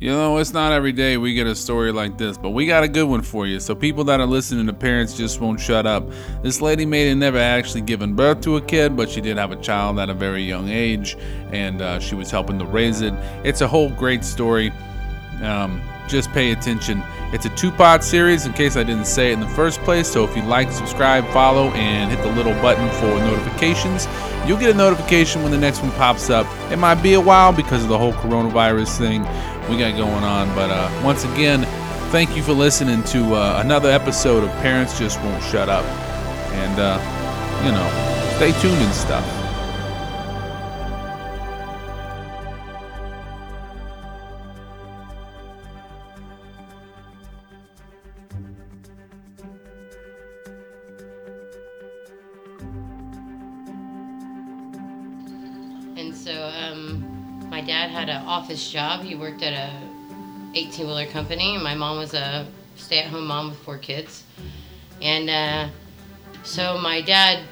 You know, it's not every day we get a story like this, but we got a good one for you. So, people that are listening to Parents Just Won't Shut Up, this lady may have never actually given birth to a kid, but she did have a child at a very young age, and uh, she was helping to raise it. It's a whole great story. Um, just pay attention. It's a two part series in case I didn't say it in the first place. So if you like, subscribe, follow, and hit the little button for notifications, you'll get a notification when the next one pops up. It might be a while because of the whole coronavirus thing we got going on. But uh, once again, thank you for listening to uh, another episode of Parents Just Won't Shut Up. And, uh, you know, stay tuned and stuff. Office job. He worked at a 18 wheeler company. My mom was a stay at home mom with four kids. And uh, so my dad,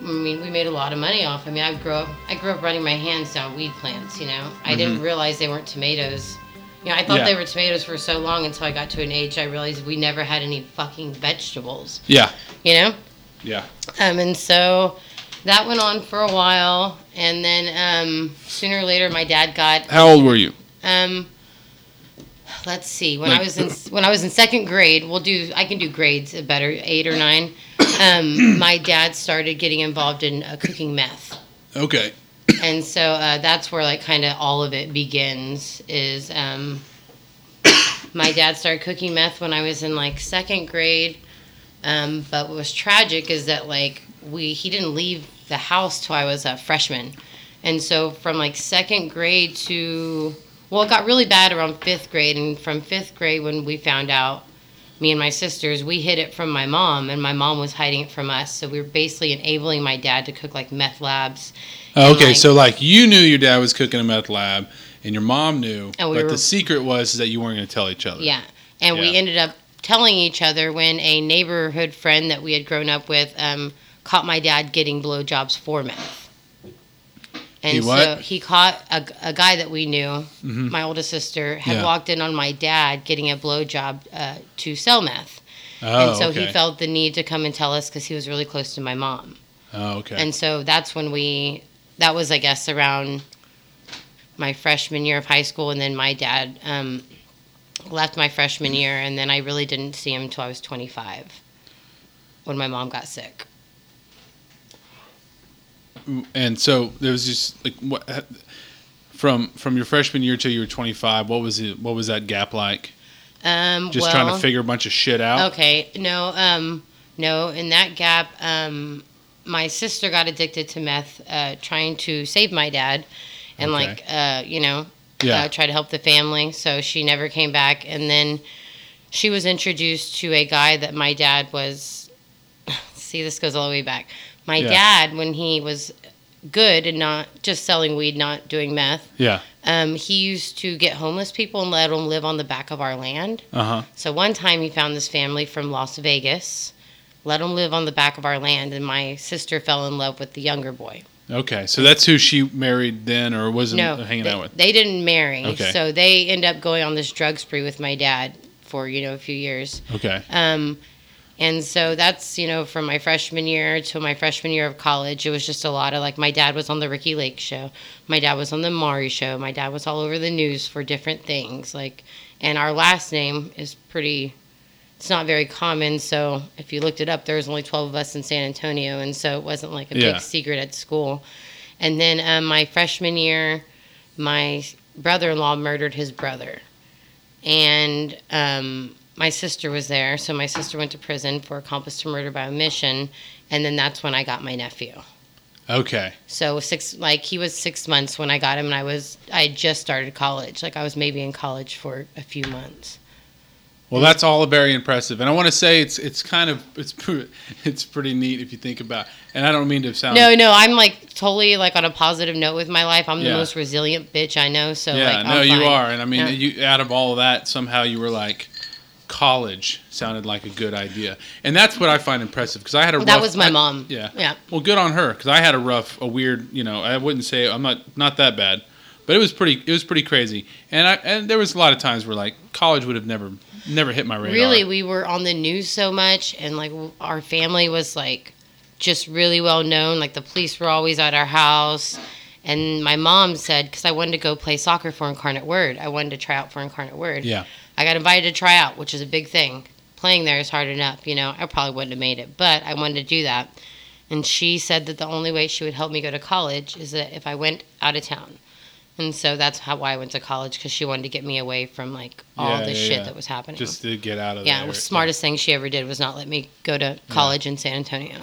I mean, we made a lot of money off. I mean, I grew up, I grew up running my hands down weed plants. You know, I didn't realize they weren't tomatoes. You know, I thought Yeah. they were tomatoes for so long until I got to an age I realized we never had any fucking vegetables. Yeah. You know. Yeah. Um, and so that went on for a while, and then um, sooner or later, my dad got. How old were you? Um, let's see. When I was in when I was in second grade, we'll do. I can do grades better, eight or nine. Um, my dad started getting involved in uh, cooking meth, Okay. and so uh, that's where like kind of all of it begins. Is um, my dad started cooking meth when I was in like second grade. Um, but what was tragic is that like we he didn't leave the house till I was a freshman, and so from like second grade to well, it got really bad around fifth grade, and from fifth grade when we found out, me and my sisters, we hid it from my mom, and my mom was hiding it from us. So we were basically enabling my dad to cook like meth labs. Oh, okay, like- so like you knew your dad was cooking a meth lab, and your mom knew, we but were- the secret was that you weren't going to tell each other. Yeah. And we ended up telling each other when a neighborhood friend that we had grown up with um, caught my dad getting blowjobs for meth. And He so he caught a, a guy that we knew, Mhm. my oldest sister, had Yeah. walked in on my dad getting a blowjob uh, to sell meth. Oh, and so okay. he felt the need to come and tell us because he was really close to my mom. Oh, okay. And so that's when we, that was, I guess, around my freshman year of high school. And then my dad um, left my freshman year. And then I really didn't see him until I was 25 when my mom got sick. And so there was just like what from from your freshman year till you were 25. What was it? What was that gap like? Um, Just well, trying to figure a bunch of shit out. Okay, no, um, no. In that gap, um, my sister got addicted to meth, uh, trying to save my dad, and Okay. like, uh, you know, Yeah. uh, try to help the family. So she never came back, and then she was introduced to a guy that my dad was. See, this goes all the way back. My Yeah. dad, when he was good and not just selling weed, not doing meth, Yeah. um, he used to get homeless people and let them live on the back of our land. Uh huh. So one time he found this family from Las Vegas, let them live on the back of our land, and my sister fell in love with the younger boy. Okay, so that's who she married then, or wasn't No, hanging they, out with. they didn't marry, Okay. so they end up going on this drug spree with my dad for you know a few years. Okay. Um, and so that's you know from my freshman year to my freshman year of college, it was just a lot of like my dad was on the Ricki Lake show, my dad was on the Maury show, my dad was all over the news for different things like, and our last name is pretty. It's not very common, so if you looked it up, there was only twelve of us in San Antonio, and so it wasn't like a Yeah. big secret at school. And then um, my freshman year, my brother-in-law murdered his brother, and um, my sister was there. So my sister went to prison for accomplice to murder by omission, and then that's when I got my nephew. Okay. So six, like he was six months when I got him, and I was I had just started college. Like I was maybe in college for a few months. Well, that's all very impressive, and I want to say it's it's kind of it's it's pretty neat if you think about. And I don't mean to sound No, no, I'm like totally like on a positive note with my life. I'm Yeah. the most resilient bitch I know. So yeah, like, no, you are, and I mean, Yeah. you out of all of that, somehow you were like, college sounded like a good idea, and that's what I find impressive because I had a That rough- was my I- mom. Yeah, Yeah. Well, good on her because I had a rough, a weird, you know, I wouldn't say I'm not not that bad, But it was pretty. It was pretty crazy. And I and there was a lot of times where like college would have never never hit my radar. Really, we were on the news so much, and like our family was like just really well known. Like the police were always at our house. And my mom said, because I wanted to go play soccer for Incarnate Word, I wanted to try out for Incarnate Word. Yeah. I got invited to try out, which is a big thing. Playing there is hard enough, you know. I probably wouldn't have made it, but I wanted to do that. And she said that the only way she would help me go to college is that if I went out of town. And so that's how why I went to college because she wanted to get me away from like all Yeah, the yeah, shit yeah. that was happening. Just to get out of yeah, there. was smartest thing she ever did was not let me go to college in San Antonio.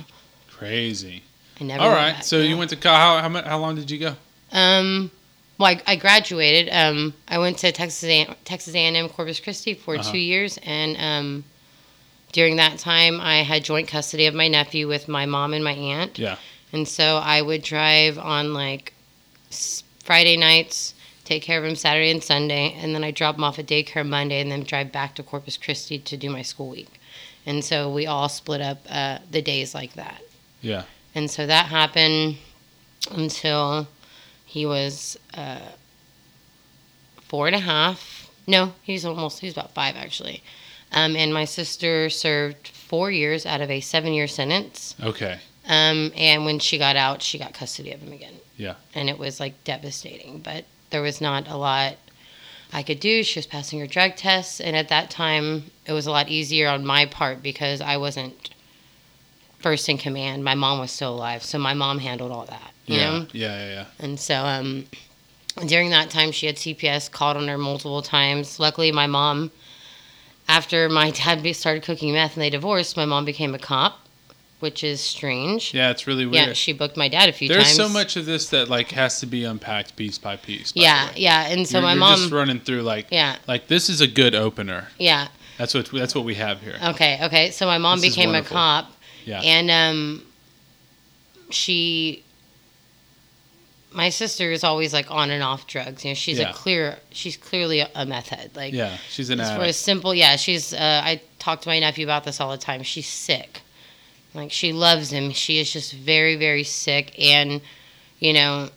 Crazy. I never. All went back, So you went to co- how how, how long did you go? Um, well, I, I graduated. Um, I went to Texas A- Texas A&M Corpus Christi for Uh-huh. two years, and um, during that time, I had joint custody of my nephew with my mom and my aunt. Yeah. And so I would drive on like Friday nights, take care of him Saturday and Sunday, and then I drop him off at daycare Monday, and then drive back to Corpus Christi to do my school week. And so we all split up uh, the days like that. Yeah. And so that happened until he was uh, four and a half. No, he's almost, he's about five actually. Um, and my sister served four years out of a seven year sentence. Okay. Um, and when she got out, she got custody of him again. Yeah. And it was like devastating, but there was not a lot I could do. She was passing her drug tests. And at that time, it was a lot easier on my part because I wasn't first in command. My mom was still alive. So my mom handled all that, yeah. know? Yeah. Yeah. Yeah. And so um, during that time, she had CPS called on her multiple times. Luckily, my mom, after my dad started cooking meth and they divorced, my mom became a cop, which is strange. Yeah. It's really weird. Yeah, she booked my dad a few times. There's times. so much of this that like has to be unpacked piece by piece. by Yeah, yeah. And so you're, my you're mom. just running through like yeah, like this is a good opener. yeah. That's what that's what we have here. Okay, okay. So my mom This became a cop, Yeah. and um, she. My sister is always like on and off drugs. You know, she's Yeah. a clear. She's clearly a, meth head. Like yeah. She's an It's for a simple, yeah. She's. Uh, I talk to my nephew about this all the time. She's sick. Like she loves him. She is just very, very sick, and you know,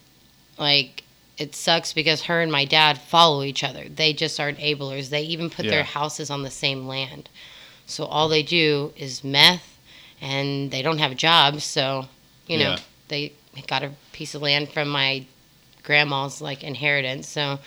like it sucks because her and my dad follow each other. They just are enablers. They even put Yeah. their houses on the same land, so all they do is meth, and they don't have jobs. So, you know, Yeah. they got a piece of land from my grandma's like inheritance. So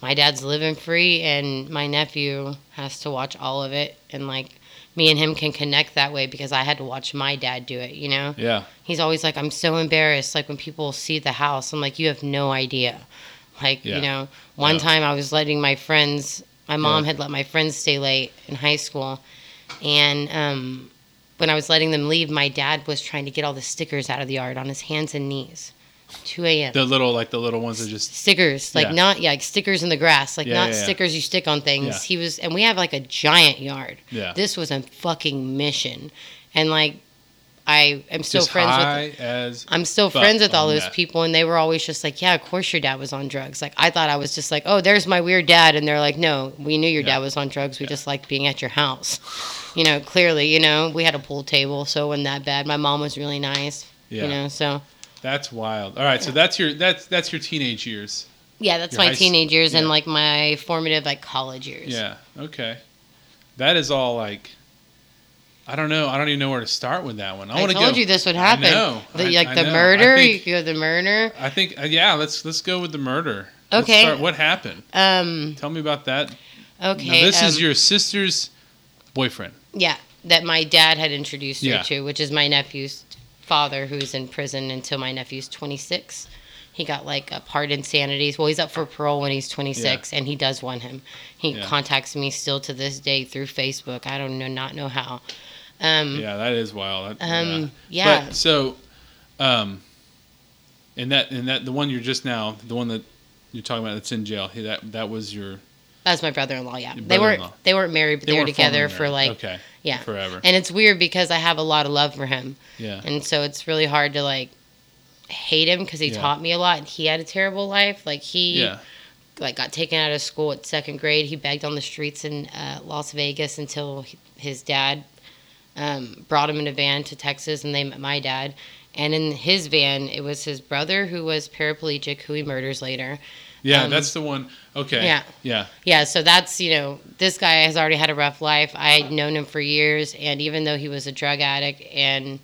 my dad's living free and my nephew has to watch all of it and like me and him can connect that way because I had to watch my dad do it, you know? Yeah. He's always like, I'm so embarrassed. Like when people see the house, I'm like, you have no idea. Like, Yeah. you know, one Yeah. time I was letting my friends, my mom Yeah. had let my friends stay late in high school. And um, when I was letting them leave, my dad was trying to get all the stickers out of the yard on his hands and knees. 2 a.m. The little like the little ones that just stickers, like Yeah. not yeah, like stickers in the grass, like Yeah, not yeah, stickers you stick on things. He was, and we have like a giant yard. yeah. This was a fucking mission, and like I am still just friends with. I'm still friends with all those that. people, and they were always just like, "Yeah, of course your dad was on drugs." Like I thought I was just like, "Oh, there's my weird dad," and they're like, "No, we knew your dad was on drugs. We just liked being at your house." You know, clearly, you know, we had a pool table, so it wasn't that bad. My mom was really nice. yeah. You know, so That's wild. All right, so that's your that's that's your teenage years. yeah, that's Your my teenage years and like my formative like college years. Yeah. Okay. That is all like. I don't know. I don't even know where to start with that one. I, I, want to told go. you this would happen. The, like I the know. Murder, think- you could go the murder. I think uh, yeah. Let's let's go with the murder. Okay. start- what happened? Um. Tell me about that. Okay. Now, this is um, your sister's boyfriend. Yeah, that my dad had introduced her to, which is my nephew's father, who's in prison until my nephew's 26. He got like a part insanity. Well, he's up for parole when he's 26, and he does want him. He Yeah. contacts me still to this day through Facebook. I don't know, not know how. Um, Yeah, that is wild. That- um, yeah. But so, um, and that and that the one you're just now, the one that you're talking about that's in jail. That that was your. That's my brother-in-law. Yeah, Your they weren't they weren't married, but they, were weren't together for like okay yeah. forever. And it's weird because I have a lot of love for him. yeah. And so it's really hard to like hate him because he Yeah. taught me a lot. And He had a terrible life. Like he Yeah. like got taken out of school at second grade. He begged on the streets in uh, Las Vegas until he- his dad um, brought him in a van to Texas, and they met my dad. And in his van, it was his brother who was paraplegic, who he murders later. Yeah, Um, that's the one. Okay. yeah. Yeah. Yeah, so that's, you know, this guy has already had a rough life. I had known him for years, and even though he was a drug addict, and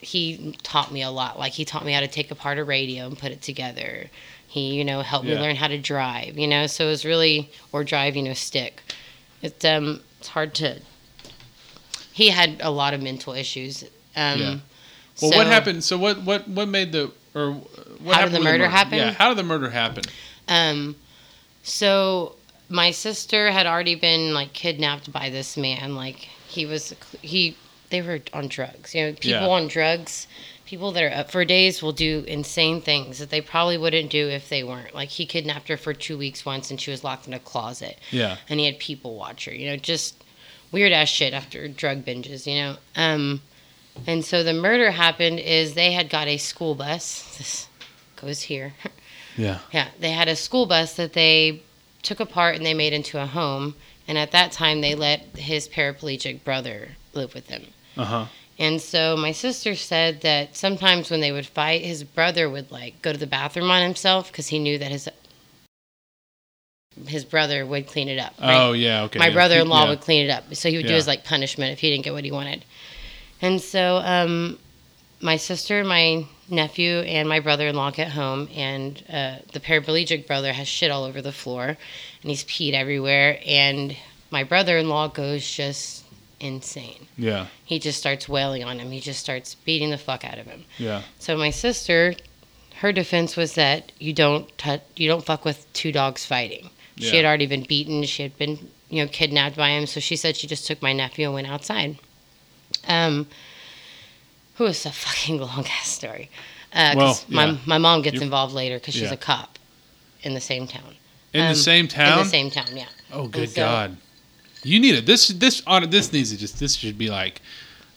he taught me a lot. Like, he taught me how to take apart a radio and put it together. He, you know, helped me learn how to drive, you know, so it was really, or drive, you know, stick. It's, um, it's hard to, he had a lot of mental issues. Um, Yeah. Well, so- what happened? So what what what made the or what How did happened the murder happen? Yeah. How did the murder happen? Um, so my sister had already been like kidnapped by this man. Like he was, he, they were on drugs. You know, people Yeah. on drugs, people that are up for days will do insane things that they probably wouldn't do if they weren't. Like he kidnapped her for two weeks once, and she was locked in a closet, Yeah. and he had people watch her. You know, just weird ass shit after drug binges. You know, um, and so the murder happened is they had got a school bus. This goes here. Yeah. Yeah, they had a school bus that they took apart and they made into a home. And at that time, they let his paraplegic brother live with them. Uh huh. And so my sister said that sometimes when they would fight, his brother would like go to the bathroom on himself because he knew that his his brother would clean it up. right? Oh yeah. Okay. my yeah. brother-in-law Yeah. would clean it up so he would do his like punishment if he didn't get what he wanted and so um, my sister my nephew and my brother-in-law get home and uh, the paraplegic brother has shit all over the floor and he's peed everywhere and my brother-in-law goes just insane Yeah. he just starts wailing on him he just starts beating the fuck out of him Yeah. so my sister, her defense was that you don't touch, you don't fuck with two dogs fighting. yeah. She had already been beaten. She had been, you know, kidnapped by him. So she said she just took my nephew and went outside. Um, who is a fucking long ass story. Uh, Well, my yeah. my mom gets You're- involved later because she's Yeah. a cop in the same town. In the Um, same In town. the same town, yeah. oh, good so- God. You need it. This this on this needs to just this should be like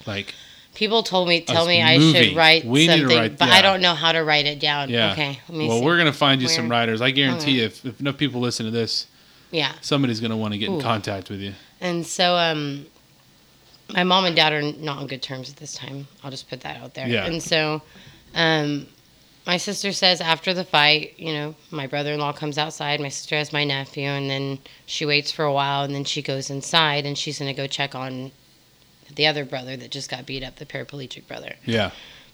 like People told me, tell me I should write We need to something, write- but yeah. I don't know how to write it down. yeah. Okay, let me well, see. we're gonna find you some writers. I guarantee Okay. if, if enough people listen to this, yeah. somebody's gonna want to get in contact with you. And so, um, my mom and dad are not on good terms at this time. I'll just put that out there. Yeah. And so, um, my sister says after the fight, you know, my brother in law comes outside. My sister has my nephew, and then she waits for a while, and then she goes inside, and she's gonna go check on the other brother that just got beat up, the paraplegic brother. Yeah.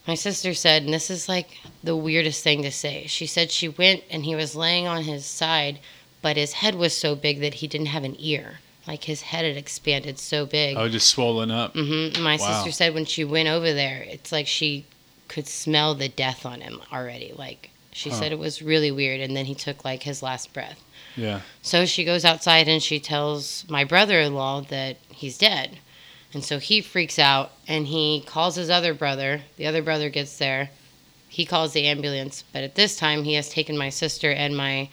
My sister said, and this is like the weirdest thing to say. She said she went and he was laying on his side, but his head was so big that he didn't have an ear. Like his head had expanded so big. Oh, just swollen up. hmm My Wow. sister said when she went over there, it's like she could smell the death on him already. Like she Huh. said it was really weird. And then he took like his last breath. Yeah. So she goes outside and she tells my brother in law that he's dead. And so he freaks out and he calls his other brother. The other brother gets there. He calls the ambulance. But at this time, he has taken my sister and my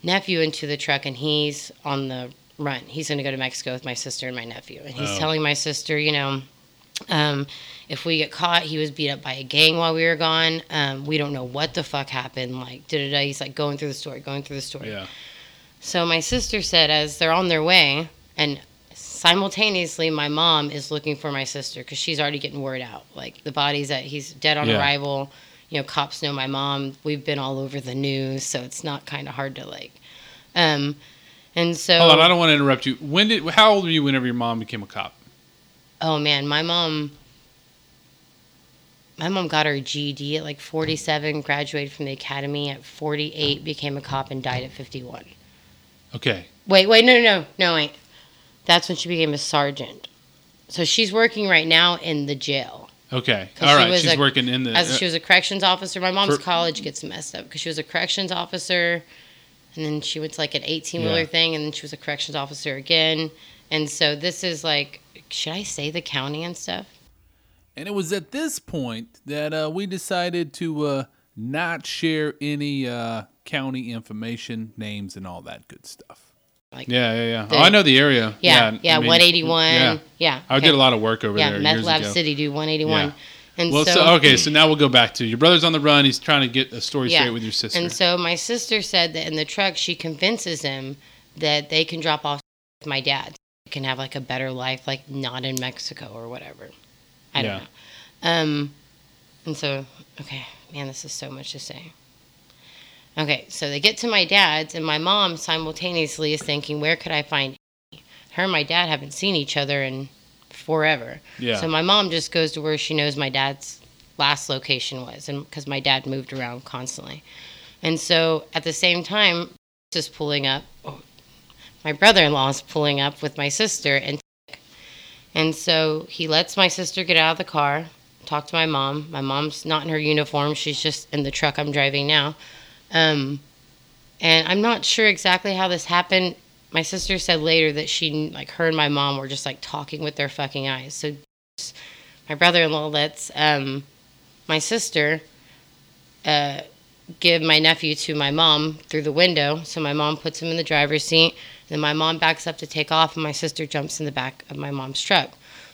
nephew into the truck and he's on the run. He's going to go to Mexico with my sister and my nephew. And he's Oh. telling my sister, you know, um, if we get caught, he was beat up by a gang while we were gone. Um, we don't know what the fuck happened. Like, da da da. He's like going through the story, going through the story. Yeah. So my sister said, as they're on their way, and simultaneously, my mom is looking for my sister because she's already getting word out. Like the body's that he's dead on Yeah. arrival. You know, cops know my mom. We've been all over the news, so it's not kind of hard to like. Um, and so, Hold on. I don't want to interrupt you. When did? How old were you whenever your mom became a cop? oh man, my mom. My mom got her GED at like 47, graduated from the academy at 48, became a cop, and died at 51. Okay. Wait, wait, no, no, no, no, wait. That's when she became a sergeant. So she's working right now in the jail. Okay. All she was She's a- working in the. As she uh, was a corrections officer, my mom's For- college gets messed up because she was a corrections officer, and then she went to like an eighteen wheeler Yeah. thing, and then she was a corrections officer again. And so this is like, should I say the county and stuff? And it was at this point that uh, we decided to uh, not share any uh, county information, names, and all that good stuff. Like, Yeah, yeah, yeah. The- oh, I know the area. yeah, yeah, I mean, one eighty one. Yeah. Yeah, I did a lot of work over Yeah, there Meth years Lab ago. City, do one eighty one. Yeah. And Well, so, so, okay, so now we'll go back to your brother's on the run. He's trying to get a story Yeah. straight with your sister. And so my sister said that in the truck, she convinces him that they can drop off with my dad. They can have like a better life, like not in Mexico or whatever. I don't Yeah. know. Um, and so, okay, man, this is so much to say. Okay, so they get to my dad's, and my mom simultaneously is thinking, where could I find her and my dad haven't seen each other in forever. Yeah. So my mom just goes to where she knows my dad's last location was, and because my dad moved around constantly, and so at the same time, just pulling up. Oh, my brother-in-law is pulling up with my sister, and and so he lets my sister get out of the car, talk to my mom. My mom's not in her uniform; she's just in the truck I'm driving now. Um, and I'm not sure exactly how this happened. My sister said later that she, like, her and my mom were just like talking with their fucking eyes. So my brother-in-law lets um, my sister uh, give my nephew to my mom through the window. So my mom puts him in the driver's seat. And Then my mom backs up to take off, and my sister jumps in the back of my mom's truck.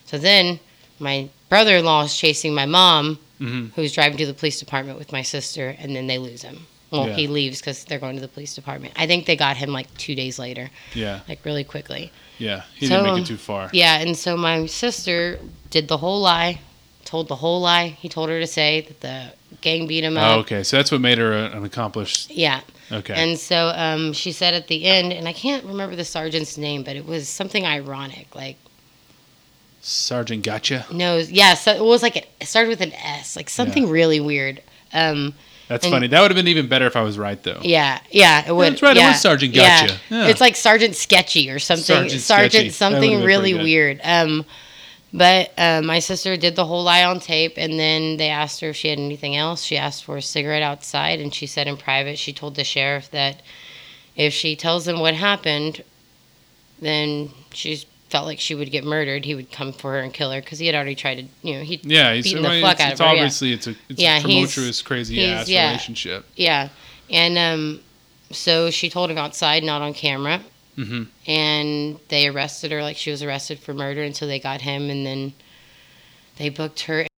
So then my brother-in-law is chasing my mom, hmm who's driving to the police department with my sister, and then they lose him. Well, Yeah. he leaves because they're going to the police department. I think they got him like two days later, Yeah. like really quickly. Yeah. He So, didn't make it too far. Yeah, and so my sister did the whole lie, told the whole lie. He told her to say that the gang beat him Oh, up. okay. So that's what made her a, an accomplished. Yeah. Okay. And so um, she said at the end, and I can't remember the sergeant's name, but it was something ironic. Like, Sergeant Gotcha. no, yeah, so it was like, it started with an S, like something really weird. Um, That's And- funny. That would have been even better if I was right, though. Yeah, yeah, it would. that's right, it was Sergeant. Gotcha. Yeah. It's like Sergeant Sketchy or something. Sergeant Sergeant, Sketchy. Something really weird. Um, but uh, my sister did the whole lie on tape, and then they asked her if she had anything else. She asked for a cigarette outside, and she said in private, she told the sheriff that if she tells them what happened, then she felt like she would get murdered. He would come for her and kill her because he had already tried to, you know, he Yeah, he's, beating I the fuck it's, out it's of her. yeah. obviously it's a it's Yeah, a tumultuous, crazy ass yeah. relationship. Yeah. And um, so she told him outside, not on camera. hmm And they arrested her like she was arrested for murder until they got him. And then they booked her in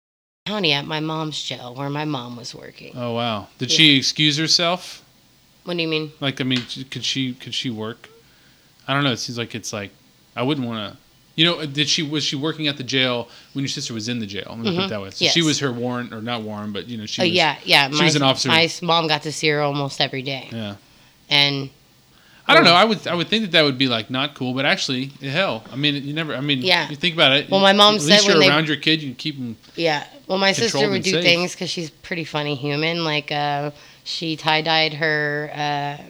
county at my mom's jail where my mom was working. Oh wow! Did Yeah. she excuse herself? What do you mean? Like, I mean, could she could she work? I don't know. It seems like it's like I wouldn't want to. You know, did she was she working at the jail when your sister was in the jail? Let me put it that way. So she was her warrant or not warrant, but you know she oh, was. yeah, yeah. she my, was an officer. My mom got to see her almost every day. Yeah. And I don't know. I would I would think that that would be like not cool, but actually, hell, I mean, you never. I mean, Yeah. You think about it. Well, my mom at said least you're they- around your kid, you keep them. Yeah. Well, my sister would do safe. things because she's pretty funny human. Like, uh, she tie dyed her uh,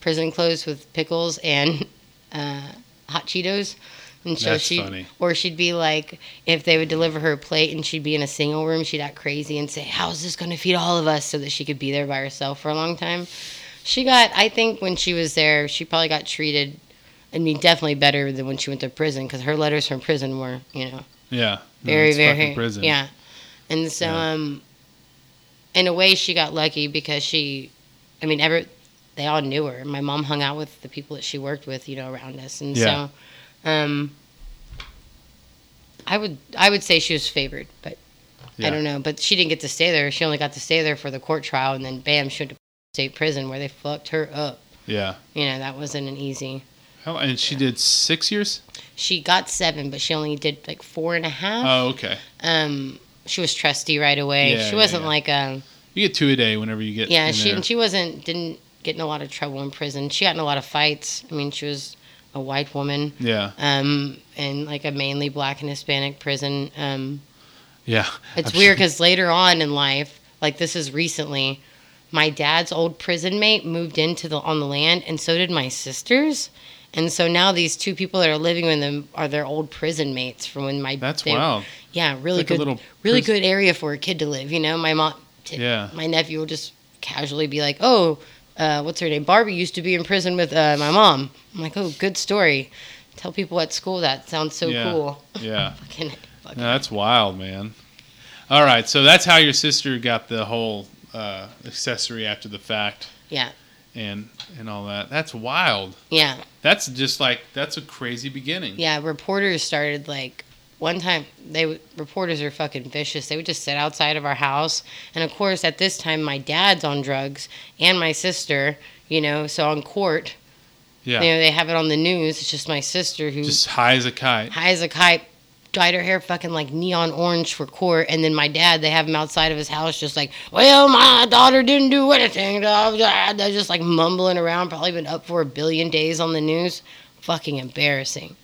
prison clothes with pickles and uh, hot Cheetos. And so That's she, funny. or she'd be like, if they would deliver her a plate and she'd be in a single room, she'd act crazy and say, "How's this going to feed all of us?" So that she could be there by herself for a long time. She got, I think, when she was there, she probably got treated. I mean, definitely better than when she went to prison because her letters from prison were, you know, Yeah. No, very fucking very prison. yeah and so Yeah. um in a way she got lucky because she i mean ever they all knew her my mom hung out with the people that she worked with you know around us and Yeah. so um i would i would say she was favored but Yeah. i don't know but she didn't get to stay there she only got to stay there for the court trial and then bam she went to state prison where they fucked her up Yeah. you know that wasn't an easy Hell, and she did six years. she got seven but she only did like four and a half Oh, okay. um she was trusty right away Yeah, she wasn't yeah. like a You get two a day whenever you get. yeah she there. and she wasn't didn't get in a lot of trouble in prison she got in a lot of fights i mean she was a white woman Yeah. um in like a mainly black and hispanic prison um Yeah. it's I'm weird sure- because later on in life like this is recently my dad's old prison mate moved into the on the land and so did my sisters and so now these two people that are living with them are their old prison mates from when my That's they- wild. yeah really like good little really prison- good area for a kid to live you know my mom t- Yeah. my nephew will just casually be like oh uh, what's her name barbie used to be in prison with uh, my mom i'm like oh good story tell people at school that sounds so Yeah. cool Yeah. fucking, fucking No, that's wild, man. All right, so that's how your sister got the whole uh, accessory after the fact yeah and and all that. That's wild. yeah That's just like that's a crazy beginning. Yeah, reporters started like one time they reporters are fucking vicious. They would just sit outside of our house, and of course at this time my dad's on drugs and my sister. You know, so on court, Yeah. you know they have it on the news. It's just my sister who Just high as a kite. high as a kite, dyed her hair fucking like neon orange for court. And then my dad, they have him outside of his house, just like, well, my daughter didn't do anything. They're just like mumbling around, probably been up for a billion days on the news. Fucking embarrassing.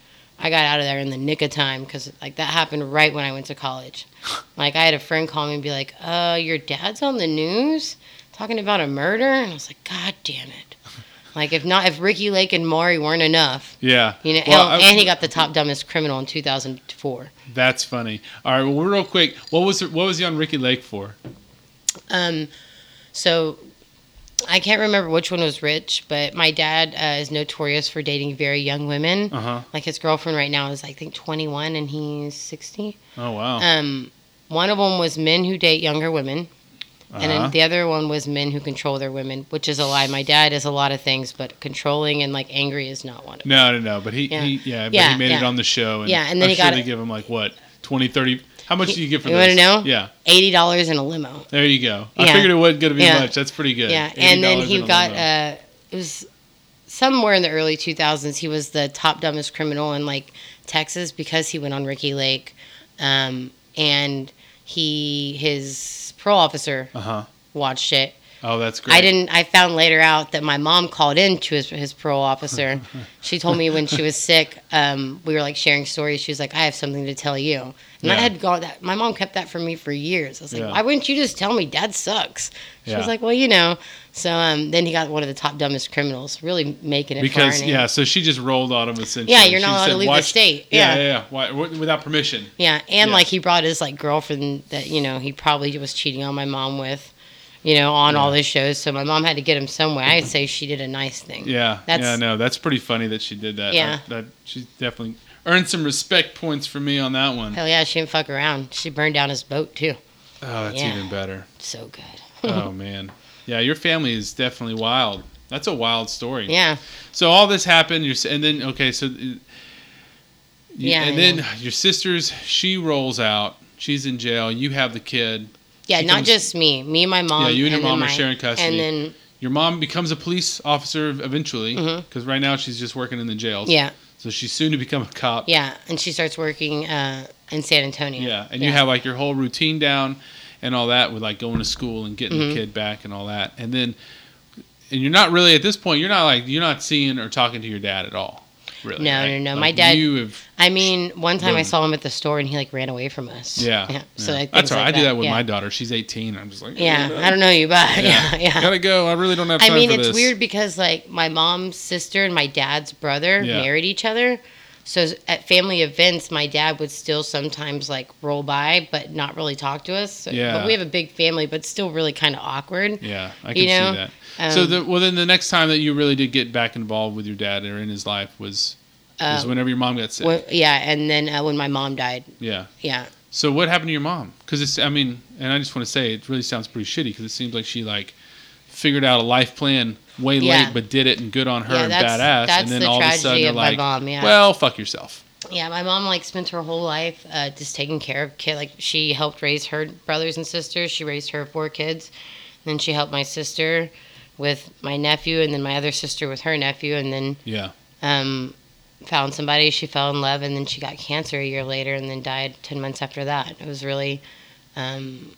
I got out of there in the nick of time because like that happened right when I went to college. Like I had a friend call me and be like, "Uh, your dad's on the news talking about a murder," and I was like, "God damn it!" Like if not, if Ricki Lake and Maury weren't enough, Yeah. you know, Well, and, I- and he got the top dumbest criminal in 2004. That's funny. All right. Well, real quick, what was what was he on Ricki Lake for? Um, so I can't remember which one was rich, but my dad uh, is notorious for dating very young women. Uh huh. Like his girlfriend right now is I think 21 and he's 60. Oh wow. Um, one of them was men who date younger women, and Uh-huh. then the other one was men who control their women, which is a lie. My dad is a lot of things, but controlling and like angry is not one of them. No, no, no. But he, Yeah. he yeah, but Yeah, he made it on the show. And Yeah, and then I'm he sure got they give him like what 20, 30. How much do you get for You this? wanna know? Yeah. Eighty dollars in a limo. There you go. I Yeah. figured it wasn't gonna be Yeah. much. That's pretty good. Yeah, and then he got uh, it was somewhere in the early 2000s. He was the top dumbest criminal in like Texas because he went on Ricki Lake, um, and he his parole officer Uh-huh. watched it. Oh, that's great. I didn't. I found later out that my mom called in to his, his parole officer. she told me when she was sick, um, we were like sharing stories. She was like, "I have something to tell you," and Yeah. I had gone. That my mom kept that from me for years. I was like, Yeah. "Why wouldn't you just tell me? Dad sucks." She Yeah. was like, "Well, you know." So um, then he got one of the top dumbest criminals, really making it Because yeah, so she just rolled on him essentially. Yeah, you're not She allowed to leave the state. Yeah, Yeah. yeah. Why, without permission. Yeah, and like he brought his like girlfriend that you know he probably was cheating on my mom with, you know, on all Yeah. his shows. So my mom had to get him somewhere. I'd say she did a nice thing. Yeah, That's- yeah, no, that's pretty funny that she did that. Yeah. I- that she definitely earned some respect points for me on that one. Hell yeah, she didn't fuck around. She burned down his boat too. Oh, that's Yeah. even better. So good. oh man, yeah, your family is definitely wild. That's a wild story. yeah. So all this happened, you're, and then okay, so, you- Yeah, and then your sister's she rolls out. She's in jail. You have the kid. Yeah, She not comes- just me. Me and my mom. Yeah, you and your mom are my- sharing custody. And then Your mom becomes a police officer eventually, mm-hmm. because right now she's just working in the jails. yeah, So she's soon to become a cop. yeah, and she starts working uh, in San Antonio. Yeah, and you have like your whole routine down and all that with like going to school and getting Mhm. the kid back and all that. And then and you're not really at this point, you're not like you're not seeing or talking to your dad at all. Really. No, no, no, Like, my dad- You have I mean, one time I saw him at the store and he like ran away from us. yeah. Yeah. So yeah. that's all right. like I do that with yeah. my daughter. She's 18. I'm just like Yeah, I don't know you, but yeah, yeah. Gotta go. I really don't have time. I mean, it's this. weird because like my mom's sister and my dad's brother Yeah. married each other. So at family events, my dad would still sometimes like roll by, but not really talk to us. So- Yeah. But we have a big family, but still really kind of awkward. Yeah, I You can know, see that. So Um, the, well, then the next time that you really did get back involved with your dad or in his life was was Uh, whenever your mom got sick. when- yeah, and then uh, when my mom died, yeah. yeah, So what happened to your mom? Because it's, I mean, and I just want to say it really sounds pretty shitty because it seems like she like figured out a life plan way Yeah. late, but did it and good on her Yeah, and that's- badass. that's and then the all of a tragedy sudden you're like, mom, yeah. well, fuck yourself. yeah. My mom like spent her whole life uh, just taking care of kid. Like she helped raise her brothers and sisters. She raised her four kids. Then she helped my sister with my nephew, and then my other sister with her nephew, and then Yeah. um, found somebody. She fell in love, and then she got cancer a year later, and then died ten months after that. It was really, um,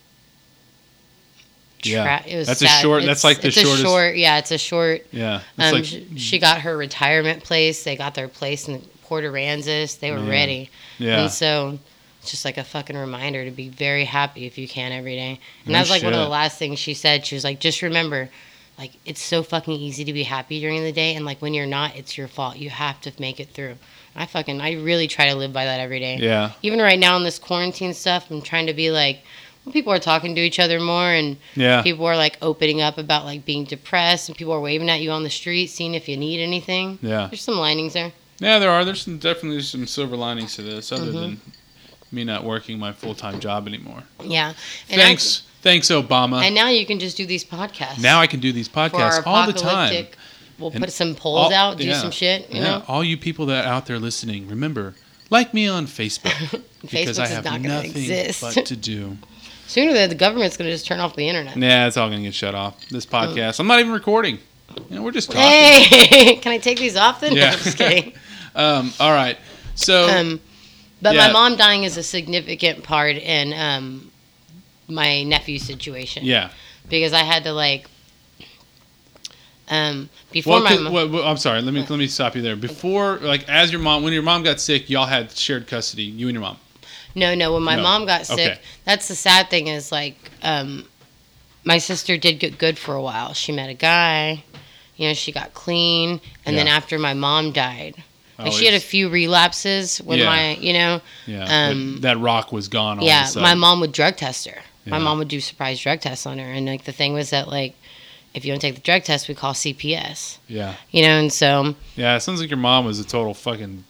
Yeah. tra- it was That's a sad. short- that's like the it's shortest- A short, yeah, it's a short. Yeah. Um, like, sh- she got her retirement place. They got their place in Port Aransas. They were Man. ready, yeah. and so. It's just like a fucking reminder to be very happy if you can every day. And No that's like one of the last things she said. She was like, just remember, like, it's so fucking easy to be happy during the day. And like, when you're not, it's your fault. You have to make it through. I fucking, I really try to live by that every day. Yeah. Even right now in this quarantine stuff, I'm trying to be like, people are talking to each other more and Yeah. people are like opening up about like being depressed and people are waving at you on the street, seeing if you need anything. Yeah. There's some linings there. Yeah, there are. There's some, definitely some silver linings to this, other Mhm. than me not working my full time job anymore. Yeah. And I- Thanks, Obama. and now you can just do these podcasts. now I can do these podcasts all the time. We'll And put some polls all- out, do yeah. some shit, you yeah, know? all you people that are out there listening, remember, like me on Facebook because I have nothing exist. but to do. Sooner than the government's going to just turn off the internet. Yeah, it's all gonna get shut off. This podcast, I'm not even recording. You know, we're just talking. Hey, can I take these off then? Yeah. No, I'm just kidding. Um, all right. So Um, But Yeah. my mom dying is a significant part in um, my nephew's situation. Yeah. Because I had to like um before Well, my mom well, well, I'm sorry. Let me let me stop you there. Before, like, as your mom, when your mom got sick, y'all had shared custody. You and your mom. No, no. When my No. mom got sick, Okay. that's the sad thing is like, um, my sister did get good for a while. She met a guy, you know, she got clean, and then after my mom died, like she had a few relapses when Yeah. my, you know, Yeah. Um, that rock was gone. All yeah, my mom would drug test her. My mom would do surprise drug tests on her, and like the thing was that like, if you don't take the drug test, we call CPS, Yeah. you know, and so Yeah. It sounds like your mom was a total fucking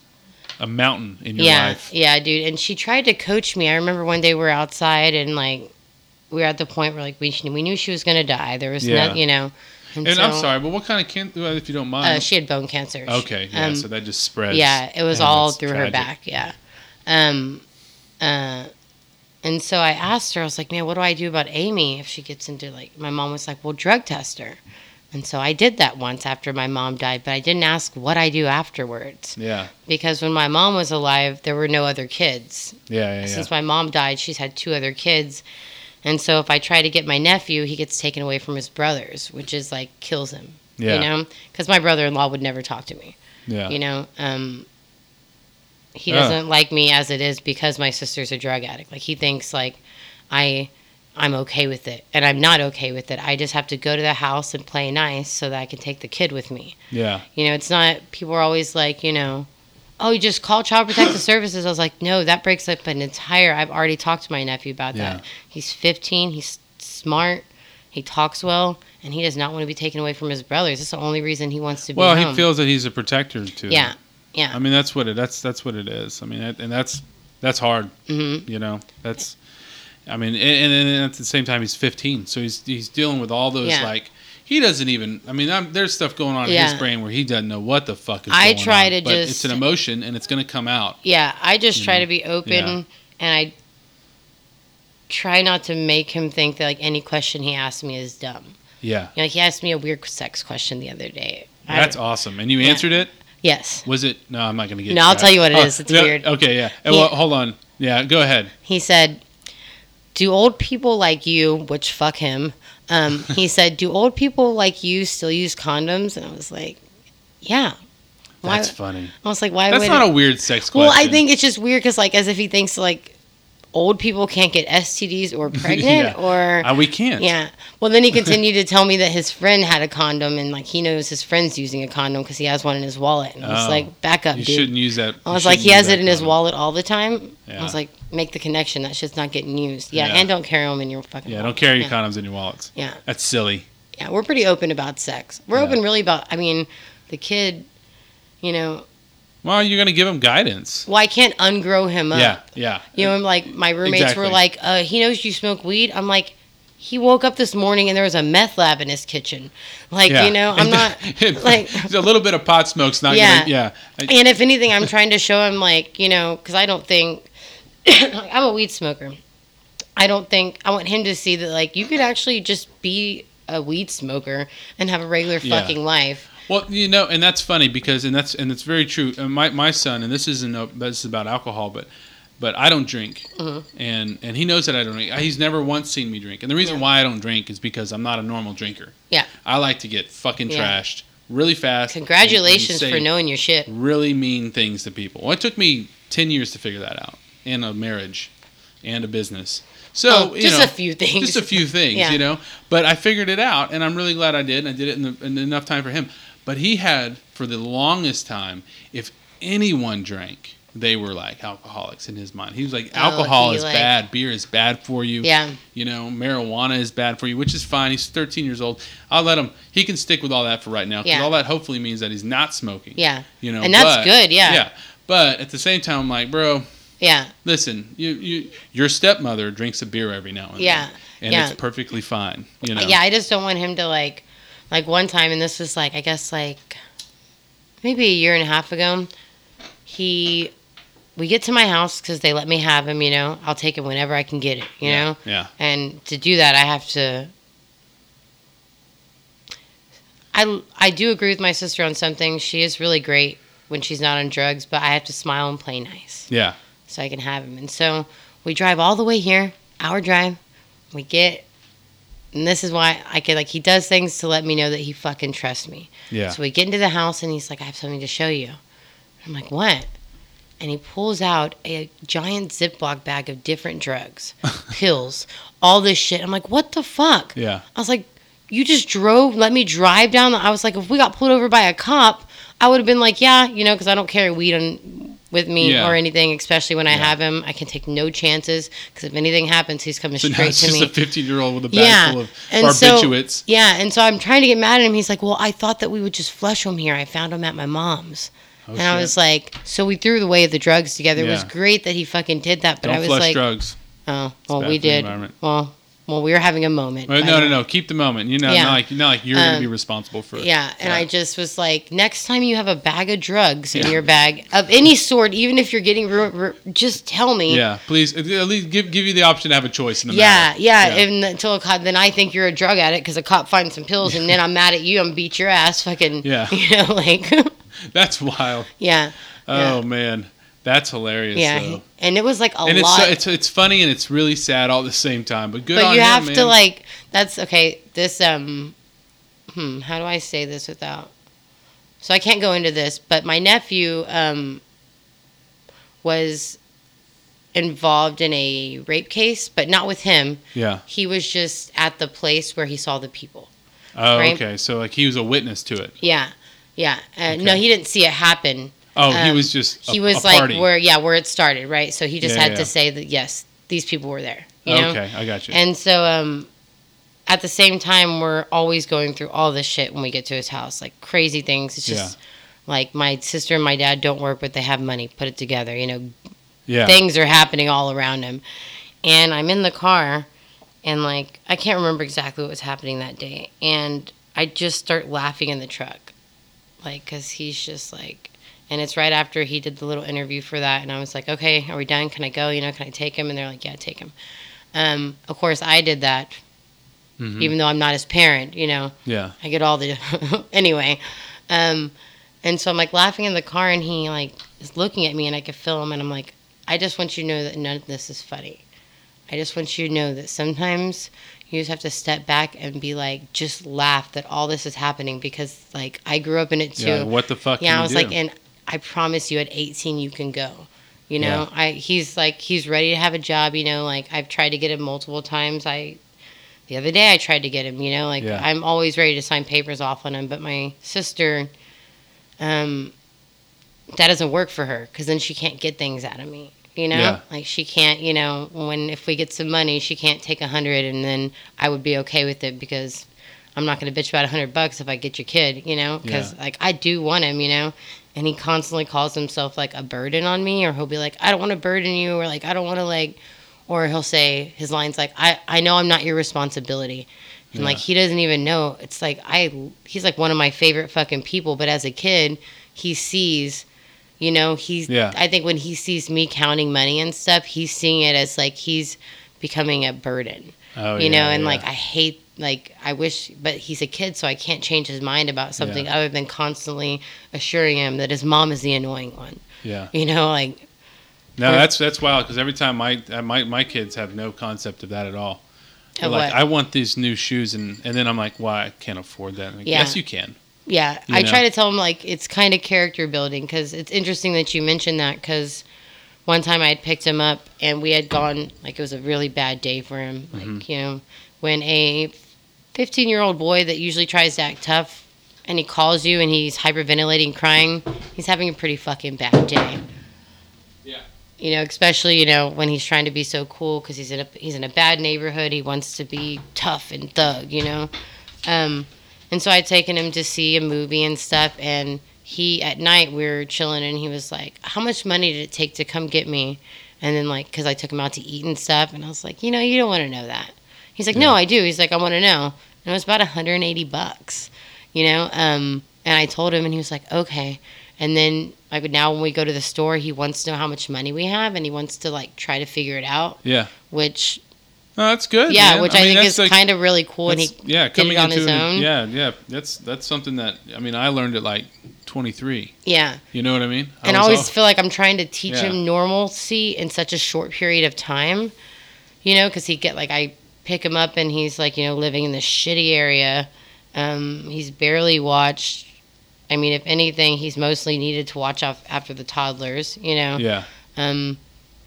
a mountain in your yeah, life. yeah, dude. And she tried to coach me. I remember one day we were outside and like we were at the point where like we we knew she was gonna die. There was Yeah. no, you know. And so, I'm sorry, but what kind of cancer? If you don't Uh, mind. she had bone cancer. okay. Yeah. Um, so that just spreads. yeah, it was all that's through her back. Yeah. Um. Uh. And so I asked her. I was like, "Man, what do I do about Amy if she gets into like?" My mom was like, "Well, drug test her." And so I did that once after my mom died, but I didn't ask what I do afterwards Yeah. because when my mom was alive, there were no other kids. Yeah. Yeah. Yeah. Since my mom died, she's had two other kids. And so if I try to get my nephew, he gets taken away from his brothers, which is like kills him. Yeah. You know? Because my brother in law would never talk to me. yeah. You know? Um, he doesn't like me as it is because my sister's a drug addict. Like he thinks like I I'm okay with it. And I'm not okay with it. I just have to go to the house and play nice so that I can take the kid with me. Yeah. You know, it's not, people are always like, you know, oh, you just call Child Protective Services. I was like, no, that breaks up an entire, I've already talked to my nephew about Yeah. that. He's 15, he's smart, he talks well, and he does not want to be taken away from his brothers. That's the only reason he wants to be Well, home. he feels that he's a protector too. Yeah, yeah. I mean, that's what it. That's that's what it is. I mean, and that's that's hard. hmm You know, that's. I mean, and, at the same time, he's 15, so he's he's dealing with all those Yeah. like. He doesn't even. I mean, I'm, there's stuff going on in his brain where he doesn't know what the fuck is I going try on, to but just- It's an emotion, and it's going to come out. Yeah, I just try know? to be open Yeah. and I try not to make him think that like any question he asks me is dumb. Yeah, You know, he asked me a weird sex question the other day. That's awesome. And you Yeah. answered it. Yes. Was it? No, I'm not going to get. It? No, I'll tell you what it Oh, is. It's no, weird. Okay, yeah. He- well, hold on. Yeah, go ahead. He said, "Do old people like you?" Which fuck him. Um, he said, "Do old people like you still use condoms?" And I was like, "Yeah." Why? That's funny. I was like, "Why That's would?" not a weird sex question. well, I think it's just weird because, like, as if he thinks like old people can't get STDs or pregnant Yeah. or Uh, we can't. yeah. Well, then he continued to tell me that his friend had a condom and like he knows his friend's using a condom because he has one in his wallet. And I was Oh. like, "Back up, You dude." shouldn't use that. I was like, he has it in his wallet all the time. Yeah. I was like, make the connection. That shit's not getting used. Yeah, Yeah. and don't carry them in your fucking. Yeah, don't wallet. carry your condoms in your wallets. Yeah, That's silly. yeah. We're pretty open about sex. We're open really about. I mean, the kid. You know, Well, you're gonna give him guidance. well, I can't ungrow him up. Yeah, yeah. You know, I'm like my roommates Exactly. were like, uh, he knows you smoke weed. I'm like, he woke up this morning and there was a meth lab in his kitchen. Like, yeah. you know, I'm not like. a little bit of pot smoke's not Yeah. gonna. Yeah. And if anything, I'm trying to show him like, you know, because I don't think I'm a weed smoker. I don't think I want him to see that like you could actually just be a weed smoker and have a regular Yeah. fucking life. Well, you know, and that's funny because, and that's and it's very true. My my son, and this isn't a, this is about alcohol, but but I don't drink, Mhm. and and he knows that I don't drink. He's never once seen me drink, and the reason Yeah. why I don't drink is because I'm not a normal drinker. Yeah. I like to get fucking Yeah. trashed really fast. and- and Congratulations for knowing your shit. really mean things to people. Well, it took me ten years to figure that out, and a marriage, and a business. So Oh, you just know, a few things. just a few things, Yeah. you know. But I figured it out, and I'm really glad I did. And I did it in, the, in enough time for him. But he had for the longest time, if anyone drank, they were like alcoholics in his mind. He was like, Oh, alcohol he is like- bad, beer is bad for you. Yeah. You know, marijuana is bad for you, which is fine. He's 13 years old. I'll let him. He can stick with all that for right now. Because Yeah. all that hopefully means that he's not smoking. Yeah. You know, And that's but- good, yeah. Yeah. But at the same time, I'm like, bro, Yeah. listen, you, you your stepmother drinks a beer every now and Yeah. then, and Yeah. it's perfectly fine. You know. Yeah, I just don't want him to like, like one time, and this was like I guess like maybe a year and a half ago. He, we get to my house because they let me have him. You know, I'll take him whenever I can get it. You yeah. know, Yeah. and to do that, I have to. I I do agree with my sister on something. She is really great when she's not on drugs, but I have to smile and play nice. Yeah. So I can have him. And so we drive all the way here, hour drive. We get, and this is why I can like he does things to let me know that he fucking trusts me. Yeah. So we get into the house and he's like, I have something to show you. I'm like, what? And he pulls out a giant Ziploc bag of different drugs, pills, all this shit. I'm like, what the fuck? Yeah. I was like, you just drove, let me drive down. The, I was like, if we got pulled over by a cop, I would have been like, yeah, you know, because I don't carry weed on, with me Yeah. or anything, especially when I have him. I can take no chances because if anything happens, he's coming So now straight it's to just me. a 15 year old with a bag Yeah. full of And so- barbiturates. Yeah, and so I'm trying to get mad at him. He's like, "Well, I thought that we would just flush him here. I found him at my mom's." Oh, and I was like, "So we threw the way of the drugs together. It was great that he fucking did that." But Don't I was flush like, drugs. "Oh, well, we did. Well, well, we were having a moment." Well, no, no, no. Keep the moment. You know, Yeah. not like not like you're gonna Um, be responsible for it. Yeah, and Yeah. I just was like, next time you have a bag of drugs in Yeah. your bag of any sort, even if you're getting, ru- ru- just tell me. Yeah, please at least give give you the option to have a choice in the Yeah, matter. yeah, Yeah. And until a cop, then I think you're a drug addict because a cop finds some pills, and then I'm mad at you. I'm beat your ass, fucking. Yeah. You know, like, That's wild. yeah, Oh man, that's hilarious. yeah. though. And it was like a And it's lot. so, it's it's funny and it's really sad all at the same time. But good but on you him, have man. to like. That's okay. This um, hmm. How do I say this without? So I can't go into this, but my nephew um was involved in a rape case, but not with him. Yeah. He was just at the place where he saw the people. Oh, right? okay. So like he was a witness to it. Yeah, yeah. Uh, No, he didn't see it happen. Oh, he Um, was just. A, he was like party. where, yeah, where it started, right? So he just Yeah, had yeah. to say that yes, these people were there. You know? Okay, I got you. And so, um, at the same time, we're always going through all this shit when we get to his house, like crazy things. It's just like my sister and my dad don't work, but they have money. Put it together, you know. yeah. Things are happening all around him, and I'm in the car, and like I can't remember exactly what was happening that day, and I just start laughing in the truck, like because he's just like. And it's right after he did the little interview for that, and I was like, "Okay, are we done? Can I go? You know, can I take him?" And they're like, "Yeah, take him." Um, of course, I did that, Mhm. even though I'm not his parent. You know, yeah. I get all the anyway. Um, and so I'm like laughing in the car, and he like is looking at me, and I could feel him, and I'm like, I just want you to know that none of this is funny. I just want you to know that sometimes you just have to step back and be like, just laugh that all this is happening because like I grew up in it too. Yeah. What the fuck? Yeah, I was do? like, and I promise you, at 18, you can go. You know, I he's like he's ready to have a job. You know, like I've tried to get him multiple times. I the other day I tried to get him. You know, like Yeah. I'm always ready to sign papers off on him. But my sister, um, that doesn't work for her because then she can't get things out of me. You know, Yeah. like she can't. You know, when if we get some money, she can't take a hundred, and then I would be okay with it because I'm not going to bitch about a hundred bucks if I get your kid. You know, because Yeah. like I do want him. You know, and he constantly calls himself like a burden on me, or he'll be like, I don't want to burden you, or like I don't want to like, or he'll say his lines like, I I know I'm not your responsibility. And like he doesn't even know. It's like I he's like one of my favorite fucking people, but as a kid, he sees you know, he's Yeah. I think when he sees me counting money and stuff, he's seeing it as like he's becoming a burden. oh, you know, and yeah. like I hate like I wish but he's a kid so I can't change his mind about something Yeah. other than constantly assuring him that his mom is the annoying one. Yeah. You know, like No, that's that's wild because every time my uh, my my kids have no concept of that at all. They're like, what? I want these new shoes, and and then I'm like, why I can't afford that? Like, Yeah. Yes, you can. Yeah, You I know? try to tell him like it's kind of character building because it's interesting that you mentioned that because one time I had picked him up and we had gone like it was a really bad day for him. Like Mhm. you know, when a 15 year old boy that usually tries to act tough and he calls you and he's hyperventilating, crying, he's having a pretty fucking bad day. Yeah. You know, especially you know when he's trying to be so cool because he's in a he's in a bad neighborhood. He wants to be tough and thug. You know. Um, and so I'd taken him to see a movie and stuff. And he, at night, we were chilling and he was like, How much money did it take to come get me? And then, like, because I took him out to eat and stuff. And I was like, You know, you don't want to know that. He's like, No, I do. He's like, I want to know. And it was about 180 bucks, you know? Um, and I told him, and he was like, Okay. And then, like, now when we go to the store, he wants to know how much money we have and he wants to, like, try to figure it out, Yeah. which, that's good. yeah, man. which I, mean, think is like- kind of really cool. And he yeah, did coming it on into his an- own. Yeah, yeah. That's that's something that I mean I learned at like 23. Yeah. You know what I mean? and I always off- feel like I'm trying to teach Yeah. him normalcy in such a short period of time, you know, because he get like I pick him up and he's like you know living in this shitty area. Um, he's barely watched. I mean, if anything, he's mostly needed to watch off after the toddlers, you know. yeah. Um,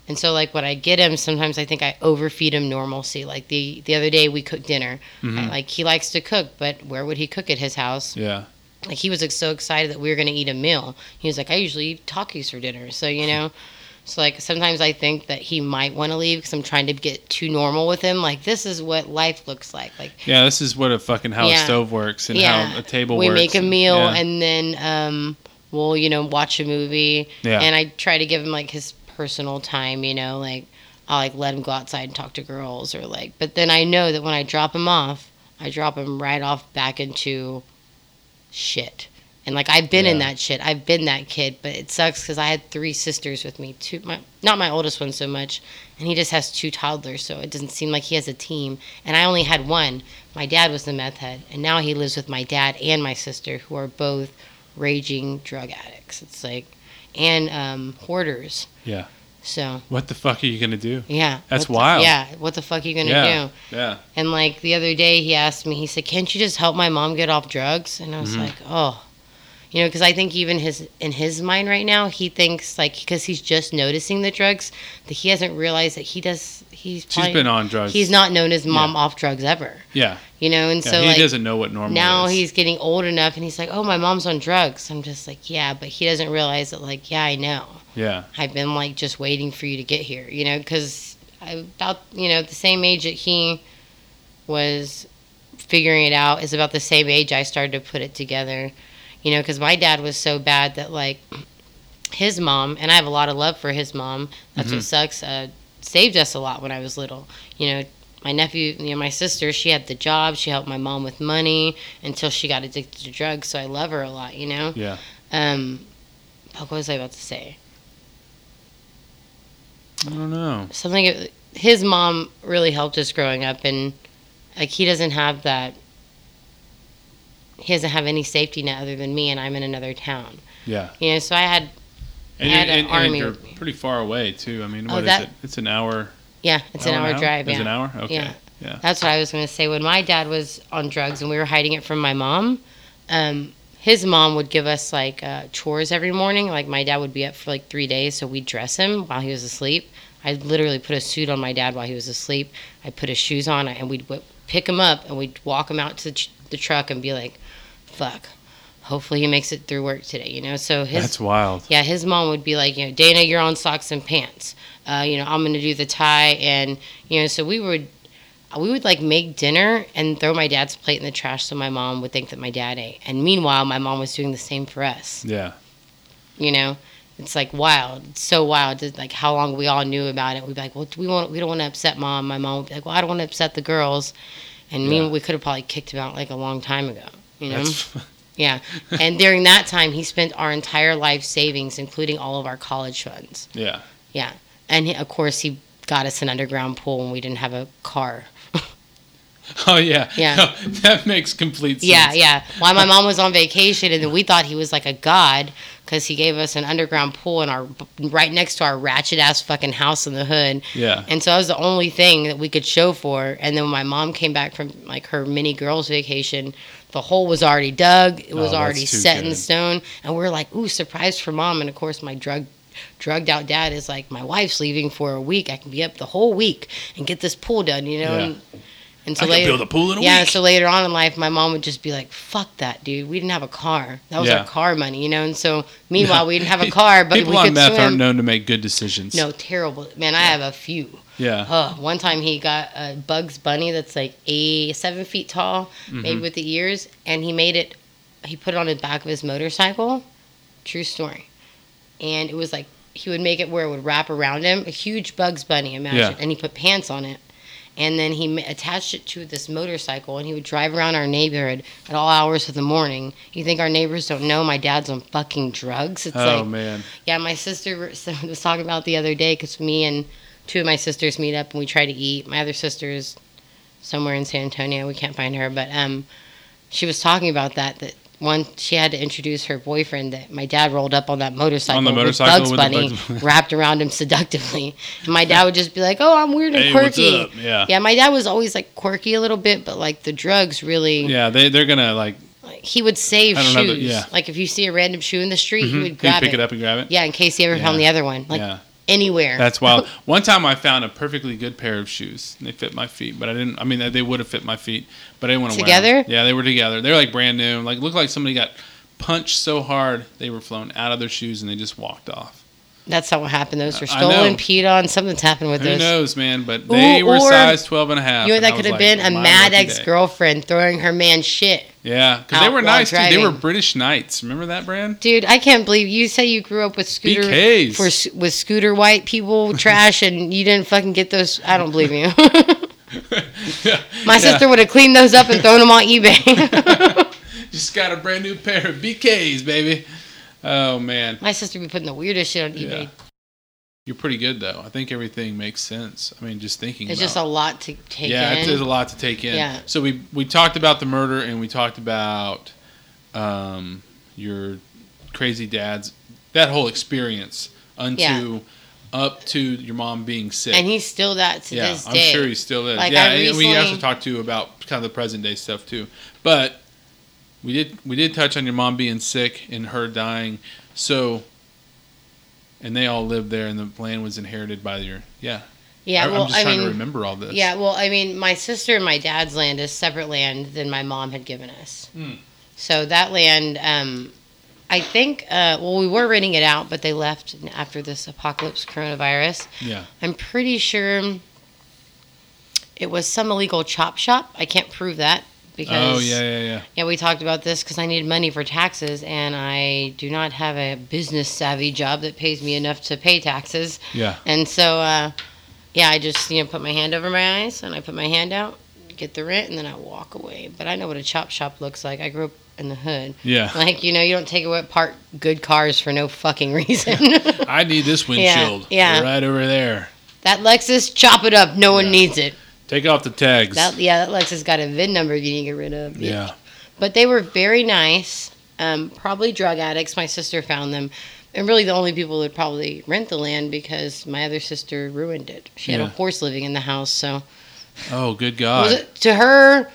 and so like when I get him, sometimes I think I overfeed him normalcy. Like the the other day we cooked dinner. Mhm. I, like he likes to cook, but where would he cook at his house? Yeah. like he was like, so excited that we were going to eat a meal. He was like, I usually eat Takis for dinner. So, you know, so like sometimes I think that he might want to leave because I'm trying to get too normal with him. Like, this is what life looks like. Like, Yeah, this is what a fucking how Yeah. a stove works and yeah, how a table we works. make a meal Yeah. and then um, we'll, you know, watch a movie. Yeah. And I try to give him like his personal time, you know, like I'll like let him go outside and talk to girls or like, but then I know that when I drop him off, I drop him right off back into shit. And like I've been in that shit. I've been that kid, but it sucks because I had three sisters with me. Two, my not my oldest one so much, and he just has two toddlers, so it doesn't seem like he has a team. And I only had one. My dad was the meth head, and now he lives with my dad and my sister, who are both raging drug addicts. It's like, and um, hoarders. Yeah. So What the fuck are you gonna do? yeah, That's the- wild. yeah, what the fuck are you gonna yeah. do? Yeah. And like the other day, he asked me, he said, "Can't you just help my mom get off drugs?" And I was Mhm. like, "Oh." You know, because I think even his in his mind right now, he thinks like because he's just noticing the drugs that he hasn't realized that he does. He's She's probably, been on drugs. He's not known his mom Yeah. off drugs ever. Yeah. You know, and yeah. so he like doesn't know what normal now is. he's getting old enough, and he's like, "Oh, my mom's on drugs." I'm just like, "Yeah," but he doesn't realize that like, yeah, I know. Yeah. I've been like just waiting for you to get here, you know, because about you know the same age that he was figuring it out is about the same age I started to put it together, you know, because my dad was so bad that like his mom and I have a lot of love for his mom. That's Mhm. what sucks. Uh, saved us a lot when I was little, you know. My nephew, you know, my sister, she had the job. She helped my mom with money until she got addicted to drugs. So I love her a lot, you know. Yeah. Um, what was I about to say? I don't know. something his mom really helped us growing up and like he doesn't have that he doesn't have any safety net other than me and i'm in another town Yeah. you know so i had And, had you- an and, and army you're pretty far away too. I mean, Oh, what is that- it? It's an hour. yeah it's an hour and a half? drive It's yeah an hour. Okay. Yeah. Yeah. that's what i was going to say when my dad was on drugs and we were hiding it from my mom um, his mom would give us like uh, chores every morning like my dad would be up for like three days so we'd dress him while he was asleep i literally put a suit on my dad while he was asleep i put his shoes on and we'd whip, pick him up and we'd walk him out to the, ch- the truck and be like fuck hopefully he makes it through work today you know so his That's wild. yeah, his mom would be like, you know, Dana, you're on socks and pants. Uh, you know, I'm gonna do the tie, and you know, so we would, we would like make dinner and throw my dad's plate in the trash, so my mom would think that my dad ate. And meanwhile, my mom was doing the same for us. Yeah. You know, it's like wild, it's so wild. It's like how long we all knew about it. We'd be like, well, we want, we don't want to upset mom. My mom would be like, well, I don't want to upset the girls, and me, Yeah. we could have probably kicked him out like a long time ago. You know. Yeah. And during that time, he spent our entire life savings, including all of our college funds. yeah. Yeah. And he, of course, he got us an underground pool when we didn't have a car. Oh yeah. Yeah. No, that makes complete sense. Yeah, yeah. While my mom was on vacation, and then we thought he was like a god because he gave us an underground pool in our right next to our ratchet ass fucking house in the hood. Yeah. And so that was the only thing that we could show for. And then when my mom came back from like her mini girls vacation, the hole was already dug. It was Oh, already set in good. stone. And we are like, ooh, surprise for mom. And of course, my drug drugged out dad is like, my wife's leaving for a week. I can be up the whole week and get this pool done, you know? Yeah. And, and so I later, build a pool in a yeah, week. so later on in life, my mom would just be like, "Fuck that, dude. We didn't have a car. That was Yeah. our car money, you know." And so, meanwhile, we didn't have a car, but People we on could meth swim. aren't known to make good decisions. No, terrible. Man, I have a few. Yeah. Oh, one time he got a Bugs Bunny that's like a seven feet tall, made Mhm. with the ears, and he made it. He put it on the back of his motorcycle. True story. And it was like he would make it where it would wrap around him, a huge Bugs Bunny, imagine. Yeah. And he put pants on it, and then he attached it to this motorcycle, and he would drive around our neighborhood at all hours of the morning. You think our neighbors don't know my dad's on fucking drugs? It's oh like man. yeah, my sister was talking about the other day because me and two of my sisters meet up and we try to eat. My other sister's somewhere in San Antonio. We can't find her, but um, she was talking about that. That one she had to introduce her boyfriend that my dad rolled up on that motorcycle, On the motorcycle with Bugs Bunny Bugs- wrapped around him seductively. And my dad would just be like, "Oh, I'm weird and Hey, quirky." Yeah. Yeah, my dad was always like quirky a little bit, but like the drugs really. Yeah, they they're gonna like Like, he would save shoes. that- yeah. Like if you see a random shoe in the street, he mhm, would he'd grab pick it. it up and grab it. Yeah, in case he ever found the other one, like yeah, anywhere. that's wild. One time I found a perfectly good pair of shoes. They fit my feet, but I didn't. I mean, they would have fit my feet, but I didn't want to wear Together? Yeah, they were together. They were like brand new. Like looked like somebody got punched so hard they were flown out of their shoes and they just walked off. That's not what happened. Those were stolen, peed on. Something's happened with Who those. Who knows, man? But they Ooh, were size 12 and a half. You know that could have like, been a mad ex girlfriend throwing her man shit. Yeah, because they were nice too. They were. British Knights. Remember that brand? Dude, I can't believe you say you grew up with scooter BKs. for with scooter white people trash, and you didn't fucking get those. I don't believe you. yeah. My Yeah. sister would have cleaned those up and thrown them on eBay. Just got a brand new pair of BKs, baby. Oh man, My sister be putting the weirdest shit on eBay. Yeah. you're pretty good though. I think everything makes sense. I mean, just thinking. It's about just a lot to take yeah, in. it's, there's a lot to take in. Yeah. So we we talked about the murder and we talked about um, your crazy dad's that whole experience unto Yeah. up to your mom being sick. and he's still that to yeah, this I'm day. sure he still is. Like, yeah, I and we also talked to you about kind of the present day stuff too. But we did we did touch on your mom being sick and her dying. So and they all lived there and the land was inherited by your yeah. yeah, I, well, am just I trying mean, to remember all this. Yeah, well, I mean, my sister and my dad's land is separate land than my mom had given us. Hmm. So that land, um, I think, uh, well, we were renting it out, but they left after this apocalypse coronavirus. Yeah. I'm pretty sure it was some illegal chop shop. I can't prove that because Oh yeah, yeah, yeah. yeah, we talked about this because I need money for taxes, and I do not have a business savvy job that pays me enough to pay taxes. Yeah. And so, uh, yeah, I just you know put my hand over my eyes and I put my hand out, get the rent, and then I walk away. But I know what a chop shop looks like. I grew up in the hood. Yeah. Like you know, you don't take away apart good cars for no fucking reason. I need this windshield. yeah. Right over there. that Lexus, chop it up. No one Yeah. needs it. Take off the tags. That yeah, that Lexus got a VIN number you need to get rid of. yeah. But they were very nice. Um, probably drug addicts. My sister found them. And really, the only people that probably rent the land because my other sister ruined it. She had a horse living in the house, so Oh, good God. it, to her,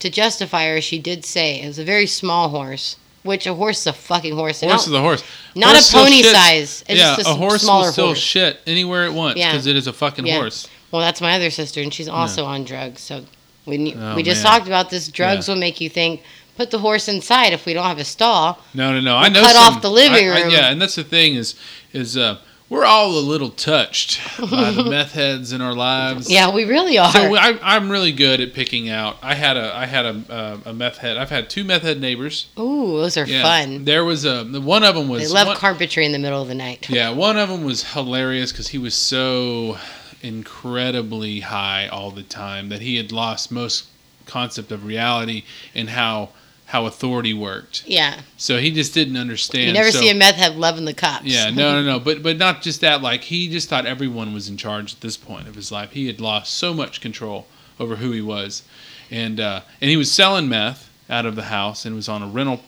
to justify her, she did say it was a very small horse. Which a horse is a fucking horse. Horse is a horse. not Horse a pony size. It's yeah, just a a, horse smaller will still horse. shit anywhere it wants Yeah. because it is a fucking Yeah. horse. Well, that's my other sister, and she's also on drugs. So we knew, Oh, we just man. talked about this. Drugs will make you think. Put the horse inside if we don't have a stall. No, no, no. I We'll know. cut some- off the living I- I- room. yeah, and that's the thing is, is uh, we're all a little touched by the meth heads in our lives. Yeah, we really are. So I, I'm really good at picking out. I had a I had a, uh, a meth head. I've had two meth head neighbors. Ooh, those are Yeah, fun. There was a one of them was They love one, carpentry in the middle of the night. Yeah, one of them was hilarious because he was so incredibly high all the time that he had lost most concept of reality and how how authority worked. Yeah. So he just didn't understand. You never so, see a meth head loving the cops. Yeah, no, no, no. But but not just that. Like he just thought everyone was in charge at this point of his life. He had lost so much control over who he was, and uh, and he was selling meth out of the house and was on a rental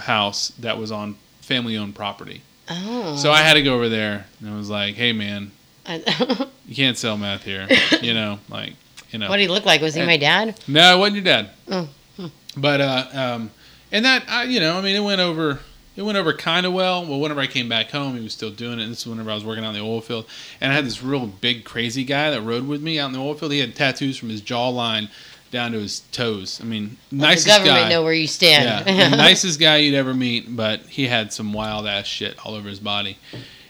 house that was on family owned property. Oh. So I had to go over there and I was like, "Hey, man, you can't sell meth here." you know, like you know. what did he look like? Was he my dad? No, it wasn't your dad. Oh. But uh, um, and that I, you know, I mean, it went over. It went over kind of well. Well, whenever I came back home, he was still doing it. And This is whenever I was working out in the oil field, and I had this real big, crazy guy that rode with me out in the oil field. He had tattoos from his jawline down to his toes. I mean, Let nicest the government guy. know where you stand. Yeah, nicest guy you'd ever meet, but he had some wild ass shit all over his body.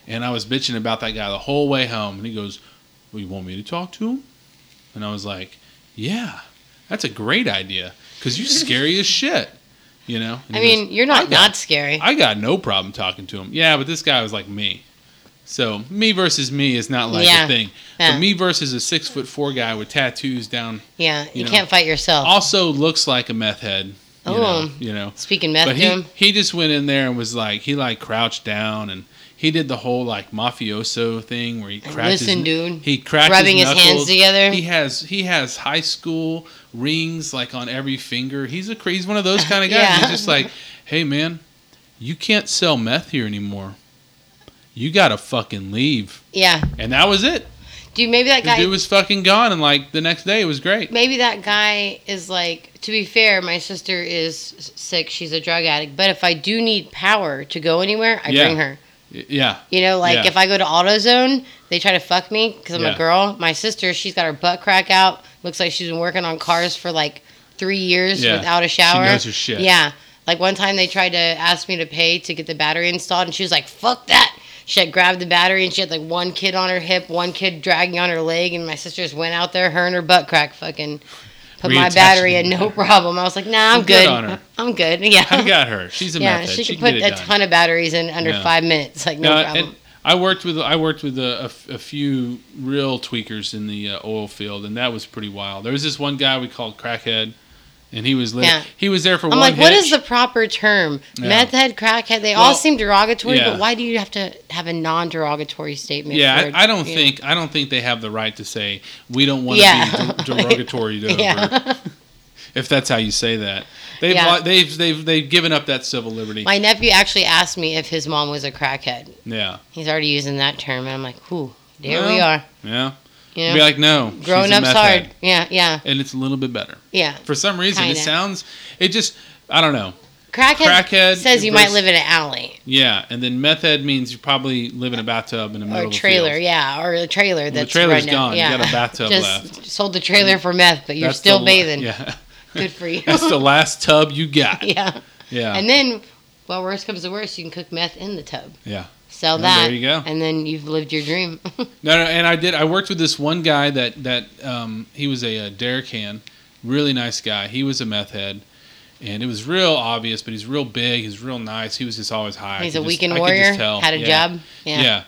And I was bitching about that guy the whole way home. And he goes, Well, you want me to talk to him? And I was like, Yeah, that's a great idea. Because you're scary as shit. You know? And I mean, goes, you're not got- not scary. I got no problem talking to him. Yeah, but this guy was like me. So me versus me is not like Yeah. a thing. Yeah. But me versus a six foot four guy with tattoos down yeah, you, you know. can't fight yourself. also looks like a meth head. You oh. know, Oh. you know. Speaking meth But he him. he just went in there and was like he like crouched down and he did the whole like mafioso thing where he cracked Listen, his, dude. he cracked Rubbing his his, hands together. He has he has high school rings like on every finger. He's a he's one of those kind of guys. Yeah. He's just like, hey man, you can't sell meth here anymore. You gotta fucking leave. Yeah. And that was it. Dude, maybe that The guy. dude was fucking gone, and like the next day, it was great. maybe that guy is like. To be fair, my sister is sick. She's a drug addict. But if I do need power to go anywhere, I Yeah. bring her. Yeah, You know, like Yeah. if I go to AutoZone, they try to fuck me because I'm Yeah. a girl. My sister, she's got her butt crack out. Looks like she's been working on cars for like three years Yeah. without a shower. She knows her shit. Yeah. Like one time they tried to ask me to pay to get the battery installed, and she was like, "Fuck that." She had grabbed the battery and she had like one kid on her hip, one kid dragging on her leg, and my sister just went out there, her and her butt crack fucking put my battery in, no problem. I was like, nah, I'm good good. I'm good. Yeah. I got her. She's a yeah, meth head. she She, could can put a done. ton of batteries in under Yeah. five minutes. Like, no No, problem. I worked with I worked with a, a a few real tweakers in the uh, oil field, and that was pretty wild. There was this one guy we called Crackhead, and he was lit- Yeah. he was there for I'm one. like, what is the proper term? Yeah. Meth head, crackhead. They all seem derogatory, yeah. but why do you have to have a non-derogatory statement? Yeah, for? I, I don't think I don't think they have the right to say we don't want to Yeah. be de- derogatory to Yeah. if that's how you say that. They've Yeah. they've they've they've given up that civil liberty. My nephew actually asked me if his mom was a crackhead. yeah, He's already using that term, and I'm like, whew, there we are. yeah. You Be like, no, growing up's hard. head. Yeah, yeah, and it's a little bit better. yeah. For some reason, Kinda. it sounds it just I don't know. Crackhead, Crackhead says you might live in an alley Yeah, and then meth head means you probably live in a bathtub in the middle or a trailer, yeah, or a trailer that's trailer's right gone. You Yeah. got a bathtub Just left. sold the trailer for meth, but you're That's still the- bathing. Yeah, Good for you. that's the last tub you got. yeah. Yeah, And then, well, worst comes to worst, you can cook meth in the tub. yeah. Sell that. there you go. And then you've lived your dream. No, no, and I did. I worked with this one guy that that um, he was a, dare can, really nice guy. He was a meth head, and it was real obvious. But he's real big. He's real nice. He was just always high. He's a weekend warrior. just tell. Had a Yeah. job. Yeah. Yeah.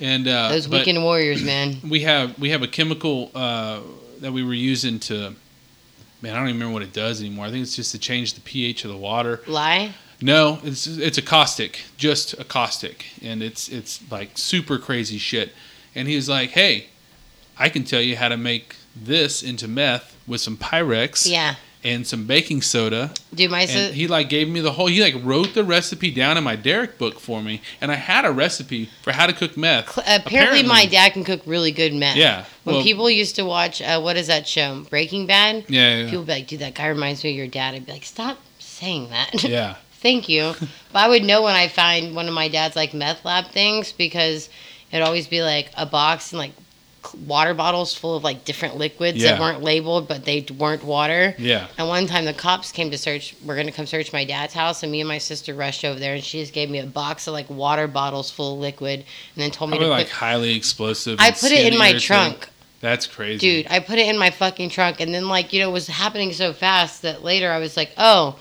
And uh, Those weekend warriors, man. we have we have a chemical uh, that we were using to. Man, I don't even remember what it does anymore. I think it's just to change the pH of the water. Lie. No, it's it's a caustic, just a caustic, and it's it's like super crazy shit. And he was like, "Hey, I can tell you how to make this into meth with some Pyrex Yeah. and some baking soda." Dude, my And he like gave me the whole. He like wrote the recipe down in my Derek book for me, and I had a recipe for how to cook meth. Apparently, my dad can cook really good meth. Yeah. When well, people used to watch, uh, what is that show? Breaking Bad? Yeah. Yeah. People be like, dude, that guy reminds me of your dad. I'd be like, stop saying that. yeah. Thank you. but I would know when I find one of my dad's like meth lab things because it'd always be like a box and like water bottles full of like different liquids that weren't labeled but they weren't water. Yeah. And one time the cops came to search, we're going to come search my dad's house, and me and my sister rushed over there, and she just gave me a box of like water bottles full of liquid, and then told me Probably to like put. highly explosive. I put it in my trunk, That's crazy. dude. I put it in my fucking trunk, and then like you know, it was happening so fast that later I was like, oh,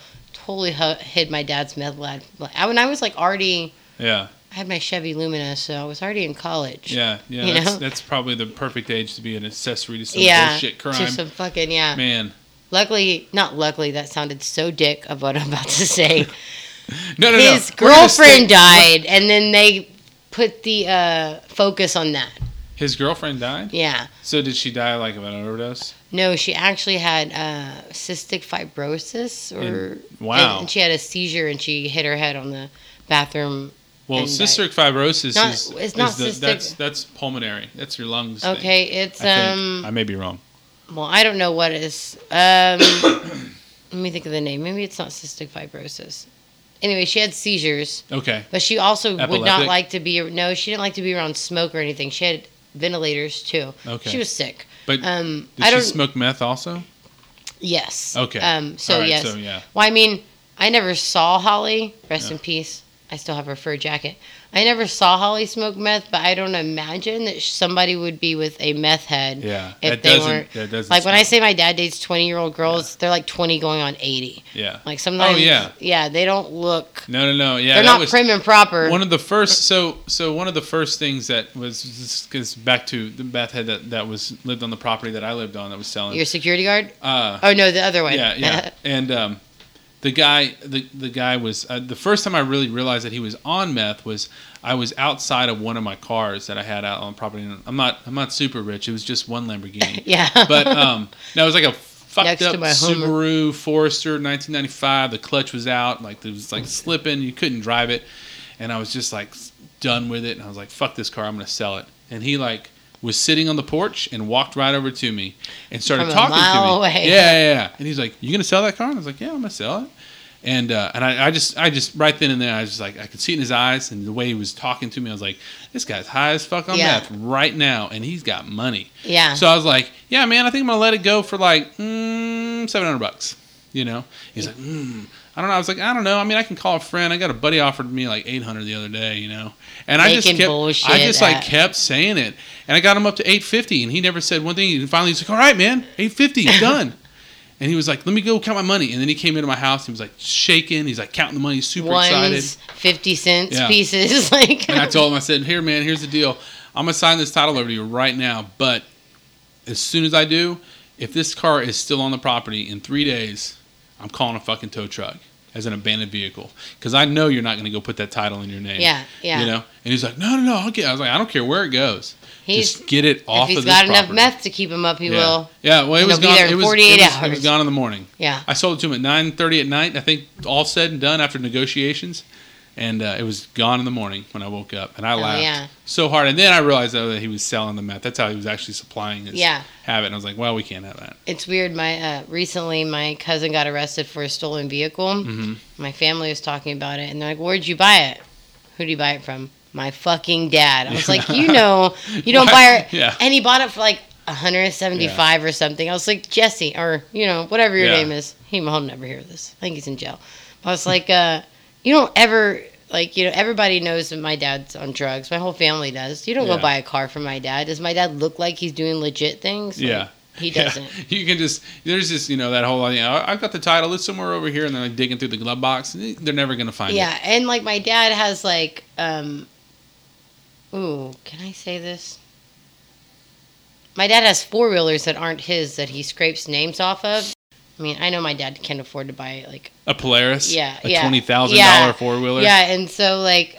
totally hid my dad's meth lab. I, when I was like already, Yeah. I had my Chevy Lumina, so I was already in college. Yeah. Yeah. You that's, know? that's probably the perfect age to be an accessory to some Yeah, bullshit crime. to some fucking yeah. Man. Luckily, not luckily, that sounded so dick of what I'm about to say. No, no, no. his stay- girlfriend died, and then they put the uh, focus on that. His girlfriend died. Yeah. So did she die like of an overdose? No, she actually had uh, cystic fibrosis, or Wow. and she had a seizure, and she hit her head on the bathroom. Well, and cystic fibrosis Not- is, it's is not the, cystic. that's that's pulmonary. That's your lungs. thing, Okay, it's I um. I may be wrong. Well, I don't know what is. Um, let me think of the name. Maybe it's not cystic fibrosis. Anyway, she had seizures, Okay. but she also would not like to be. No, she didn't like to be around smoke or anything. She had ventilators too. Okay. She was sick. But Um, did I she don't. smoke meth also? Yes. Okay. Um. So right, yes. So yeah. Well, I mean, I never saw Holly. Rest in peace. I still have her fur jacket. I never saw Holly smoke meth, but I don't imagine that somebody would be with a meth head. Yeah. If they weren't- That doesn't. Like when I say my dad dates twenty year old girls, they're like twenty going on eighty. Yeah. Like sometimes, Oh, yeah. yeah, they don't look. No, no, no. Yeah. they're not was, prim and proper. One of the first, so so one of the first things that was because back to the meth head that that was lived on the property that I lived on that was selling. Your security guard? uh, Oh no, the other one. yeah, yeah, and um, the guy the, the guy was uh, the first time I really realized that he was on meth was I was outside of one of my cars that I had out on property. I'm not I'm not super rich. It was just one Lamborghini. Yeah. But um, no, it was like a fucked Next up. Subaru Forester 1995. The clutch was out, like it was like slipping. You couldn't drive it, and I was just like done with it. And I was like, "Fuck this car! I'm gonna sell it." And he like was sitting on the porch and walked right over to me and started From talking to me. away. Yeah, yeah, yeah. And he's like, "You gonna sell that car?" And I was like, "Yeah, I'm gonna sell it." And uh, and I, I just I just right then and there I was just like I could see it in his eyes and the way he was talking to me I was like this guy's high as fuck on Yeah. meth right now and he's got money yeah. so I was like, yeah, man, I think I'm gonna let it go for like mm, seven hundred bucks. You know? He's like, mm, I don't know. I was like, I don't know. I mean, I can call a friend. I got a buddy offered me like eight hundred the other day. You know? And I just kept, bullshit I just like at- kept saying it, and I got him up to eight fifty, and he never said one thing. And finally, he's like, all right, man, eight fifty, done. And he was like, "Let me go count my money." And then he came into my house. He was like shaking. He's like counting the money, super excited. Fifty cents Yeah. pieces, like. And I told him, I said, "Here, man, here's the deal. I'm gonna sign this title over to you right now, but as soon as I do, if this car is still on the property in three days, I'm calling a fucking tow truck as an abandoned vehicle because I know you're not gonna go put that title in your name. Yeah, yeah. You know. And he's like, "No, no, no. I'll get." I was like, "I don't care where it goes. He's- Just get it off if he's of got enough property." meth to keep him up, he yeah. will. Yeah. Well, it was gone. it was, 48 it was, It was gone in the morning. Yeah. I sold it to him at nine thirty at night. I think all said and done after negotiations, and uh, it was gone in the morning when I woke up, and I Oh, laughed yeah. so hard. And then I realized that he was selling the meth. That's how he was actually supplying his Yeah. habit. And I was like, well, we can't have that. It's weird. My uh, recently, my cousin got arrested for a stolen vehicle. hmm My family was talking about it, and they're like, "Where'd you buy it? Who do you buy it from?" My fucking dad. I was like, "You know, you don't buy it." Yeah. And he bought it for like 175 or something. I was like, Jesse, or you know, whatever your Yeah. name is. He will never hear this. I think he's in jail. I was like, uh, you don't ever like, you know, everybody knows that my dad's on drugs. My whole family does. You don't Yeah. go buy a car for my dad. Does my dad look like he's doing legit things? Like, Yeah. He doesn't. You can just there's just you know that whole you know, I've got the title. It's somewhere over here, and they're like digging through the glove box. and They're never gonna find Yeah, it. Yeah, and like my dad has like um ooh, can I say this? My dad has four wheelers that aren't his that he scrapes names off of. I mean, I know my dad can't afford to buy like A Polaris. Yeah, A yeah. twenty thousand Yeah. dollar four wheeler. Yeah, and so like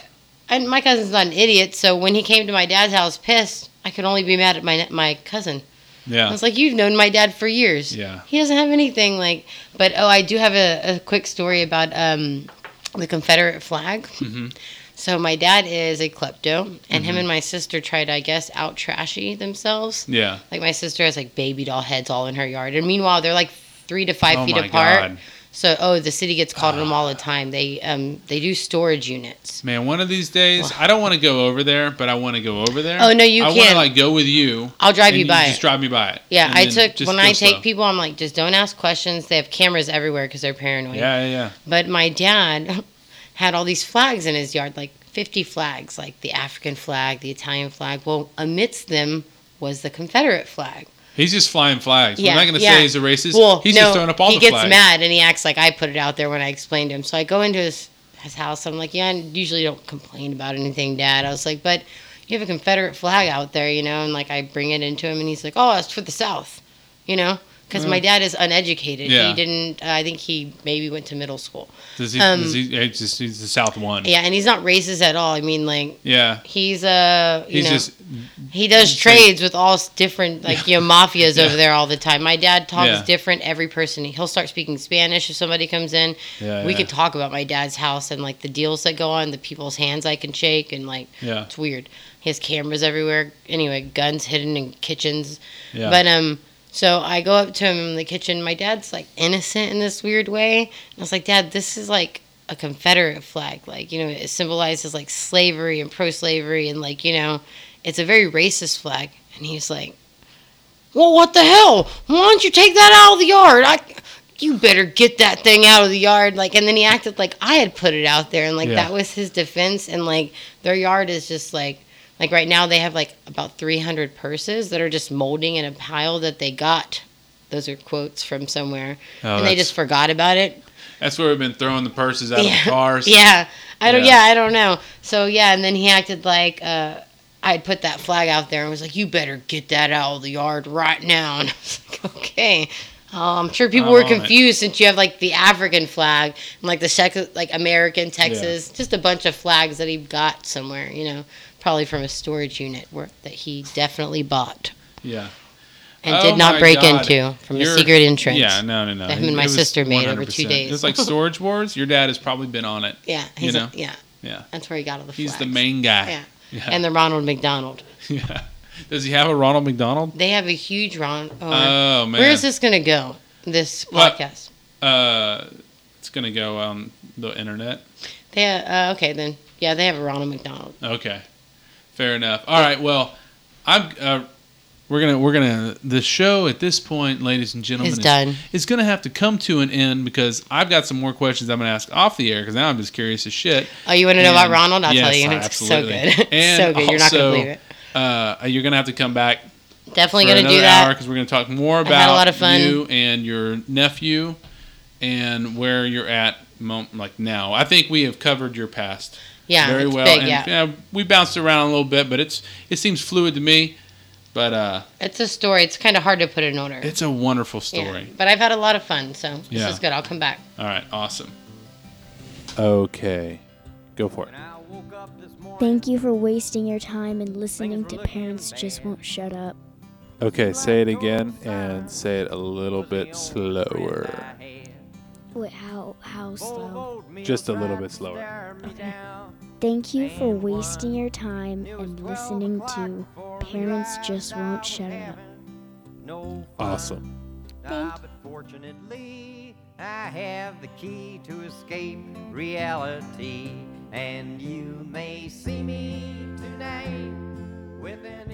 and my cousin's not an idiot, so when he came to my dad's house pissed, I could only be mad at my my cousin. Yeah, I was like, "You've known my dad for years. Yeah. He doesn't have anything like." But oh, I do have a, a quick story about um, the Confederate flag. hmm So my dad is a klepto, and him Mhm. and my sister tried, I guess, out trashy themselves. Yeah. Like my sister has like baby doll heads all in her yard, and meanwhile they're like three to five oh feet apart. God. So oh, the city gets called on them all the time. They um they do storage units. Man, one of these days, I don't want to go over there, but I want to go over there. Oh, no, you can't. I want to like go with you. I'll drive you by. Just drive me by it. Yeah, I took when I take slow. people, I'm like, just don't ask questions. They have cameras everywhere because they're paranoid. Yeah, yeah, yeah. But my dad had all these flags in his yard, like 50 flags, like the African flag, the Italian flag. Well, amidst them was the Confederate flag. He's just flying flags. Yeah, We're not going to yeah. say he's a racist. Well, he's no, just throwing up all he the flags. He gets mad and he acts like I put it out there when I explained to him. So I go into his his house. I'm like, yeah, I usually don't complain about anything, Dad. I was like, but you have a Confederate flag out there, you know, and like I bring it into him, and he's like, oh, it's for the South, you know, because my dad is uneducated. Yeah. He didn't. Uh, I think he maybe went to middle school. Does he, Um, does he, it's just, he's the South one. Yeah, and he's not racist at all. I mean, like Yeah. he's uh, you He's know, just, he does It's like- trades with all different like you know mafias Yeah. over there all the time. My dad talks Yeah. different every person. He'll start speaking Spanish if somebody comes in. yeah, we yeah. could talk about my dad's house and like the deals that go on, the people's hands I can shake, and like Yeah. it's weird. He has cameras everywhere. Anyway, guns hidden in kitchens. Yeah. But um, so I go up to him in the kitchen. My dad's like innocent in this weird way. And I was like, Dad, this is like a Confederate flag. Like, you know, it symbolizes like slavery and pro slavery and like, you know, it's a very racist flag. And he's like, Well, what the hell? Why don't you take that out of the yard? I you better get that thing out of the yard. Like and then he acted like I had put it out there and like Yeah. that was his defense and like their yard is just like like right now they have like about 300 purses that are just molding in a pile that they got those are quotes from somewhere Oh, and they just forgot about it That's where we've been throwing the purses out yeah. of the cars. yeah i don't Yeah. yeah. i don't know so yeah and then he acted like uh i had put that flag out there and was like you better get that out of the yard right now and i was like okay Oh, I'm sure people I'm were on it. confused since you have like the African flag and like the sec- like American Texas, just a bunch of flags that he got somewhere. You know, probably from a storage unit where that he definitely bought Yeah. and Oh did not break God. into from You're- a secret entrance. Yeah, no, no, no. that him and my sister made over two days. It's like Storage Wars. Your dad has probably been on it. yeah, you he's a- know? yeah, Yeah. that's where he got all the. He's the main guy. Yeah. Yeah. and the Ronald McDonald. yeah. Does he have a Ronald McDonald? They have a huge Ron. Oh, Oh man. where is this gonna go? This What? podcast. Uh, it's gonna go on the internet. They uh, okay then. Yeah, they have a Ronald McDonald. Okay, fair enough. All right, well, I'm. Uh, we're gonna we're gonna the show at this point, ladies and gentlemen, It's is, done. is gonna have to come to an end because I've got some more questions I'm gonna ask off the air because now I'm just curious as shit. Oh, you want to know about Ronald? I'll tell you. It's absolutely. so good. And so good. You're not gonna believe it. Uh, you're gonna have to come back Definitely gonna do that. hour because we're gonna talk more had a about lot of fun. you and your nephew and where you're at like now. I think we have covered your past Yeah, very it's well. big. and yeah, yeah, we bounced around a little bit, but it's it seems fluid to me. But uh, it's a story. It's kind of hard to put in order. it's a wonderful Yeah, story. but I've had a lot of fun, so this Yeah. is good. I'll come back. All right, awesome. Okay, go for it. Thank you for wasting your time and listening to Parents Just Won't Shut Up. Okay, say it again and say it a little bit slower. Wait, how how slow? Just a little bit slower. Okay. Thank you for wasting your time and listening to Parents Just Won't Shut Up. Awesome. Thank ah, but I have the key to escape reality. And you may see me tonight with an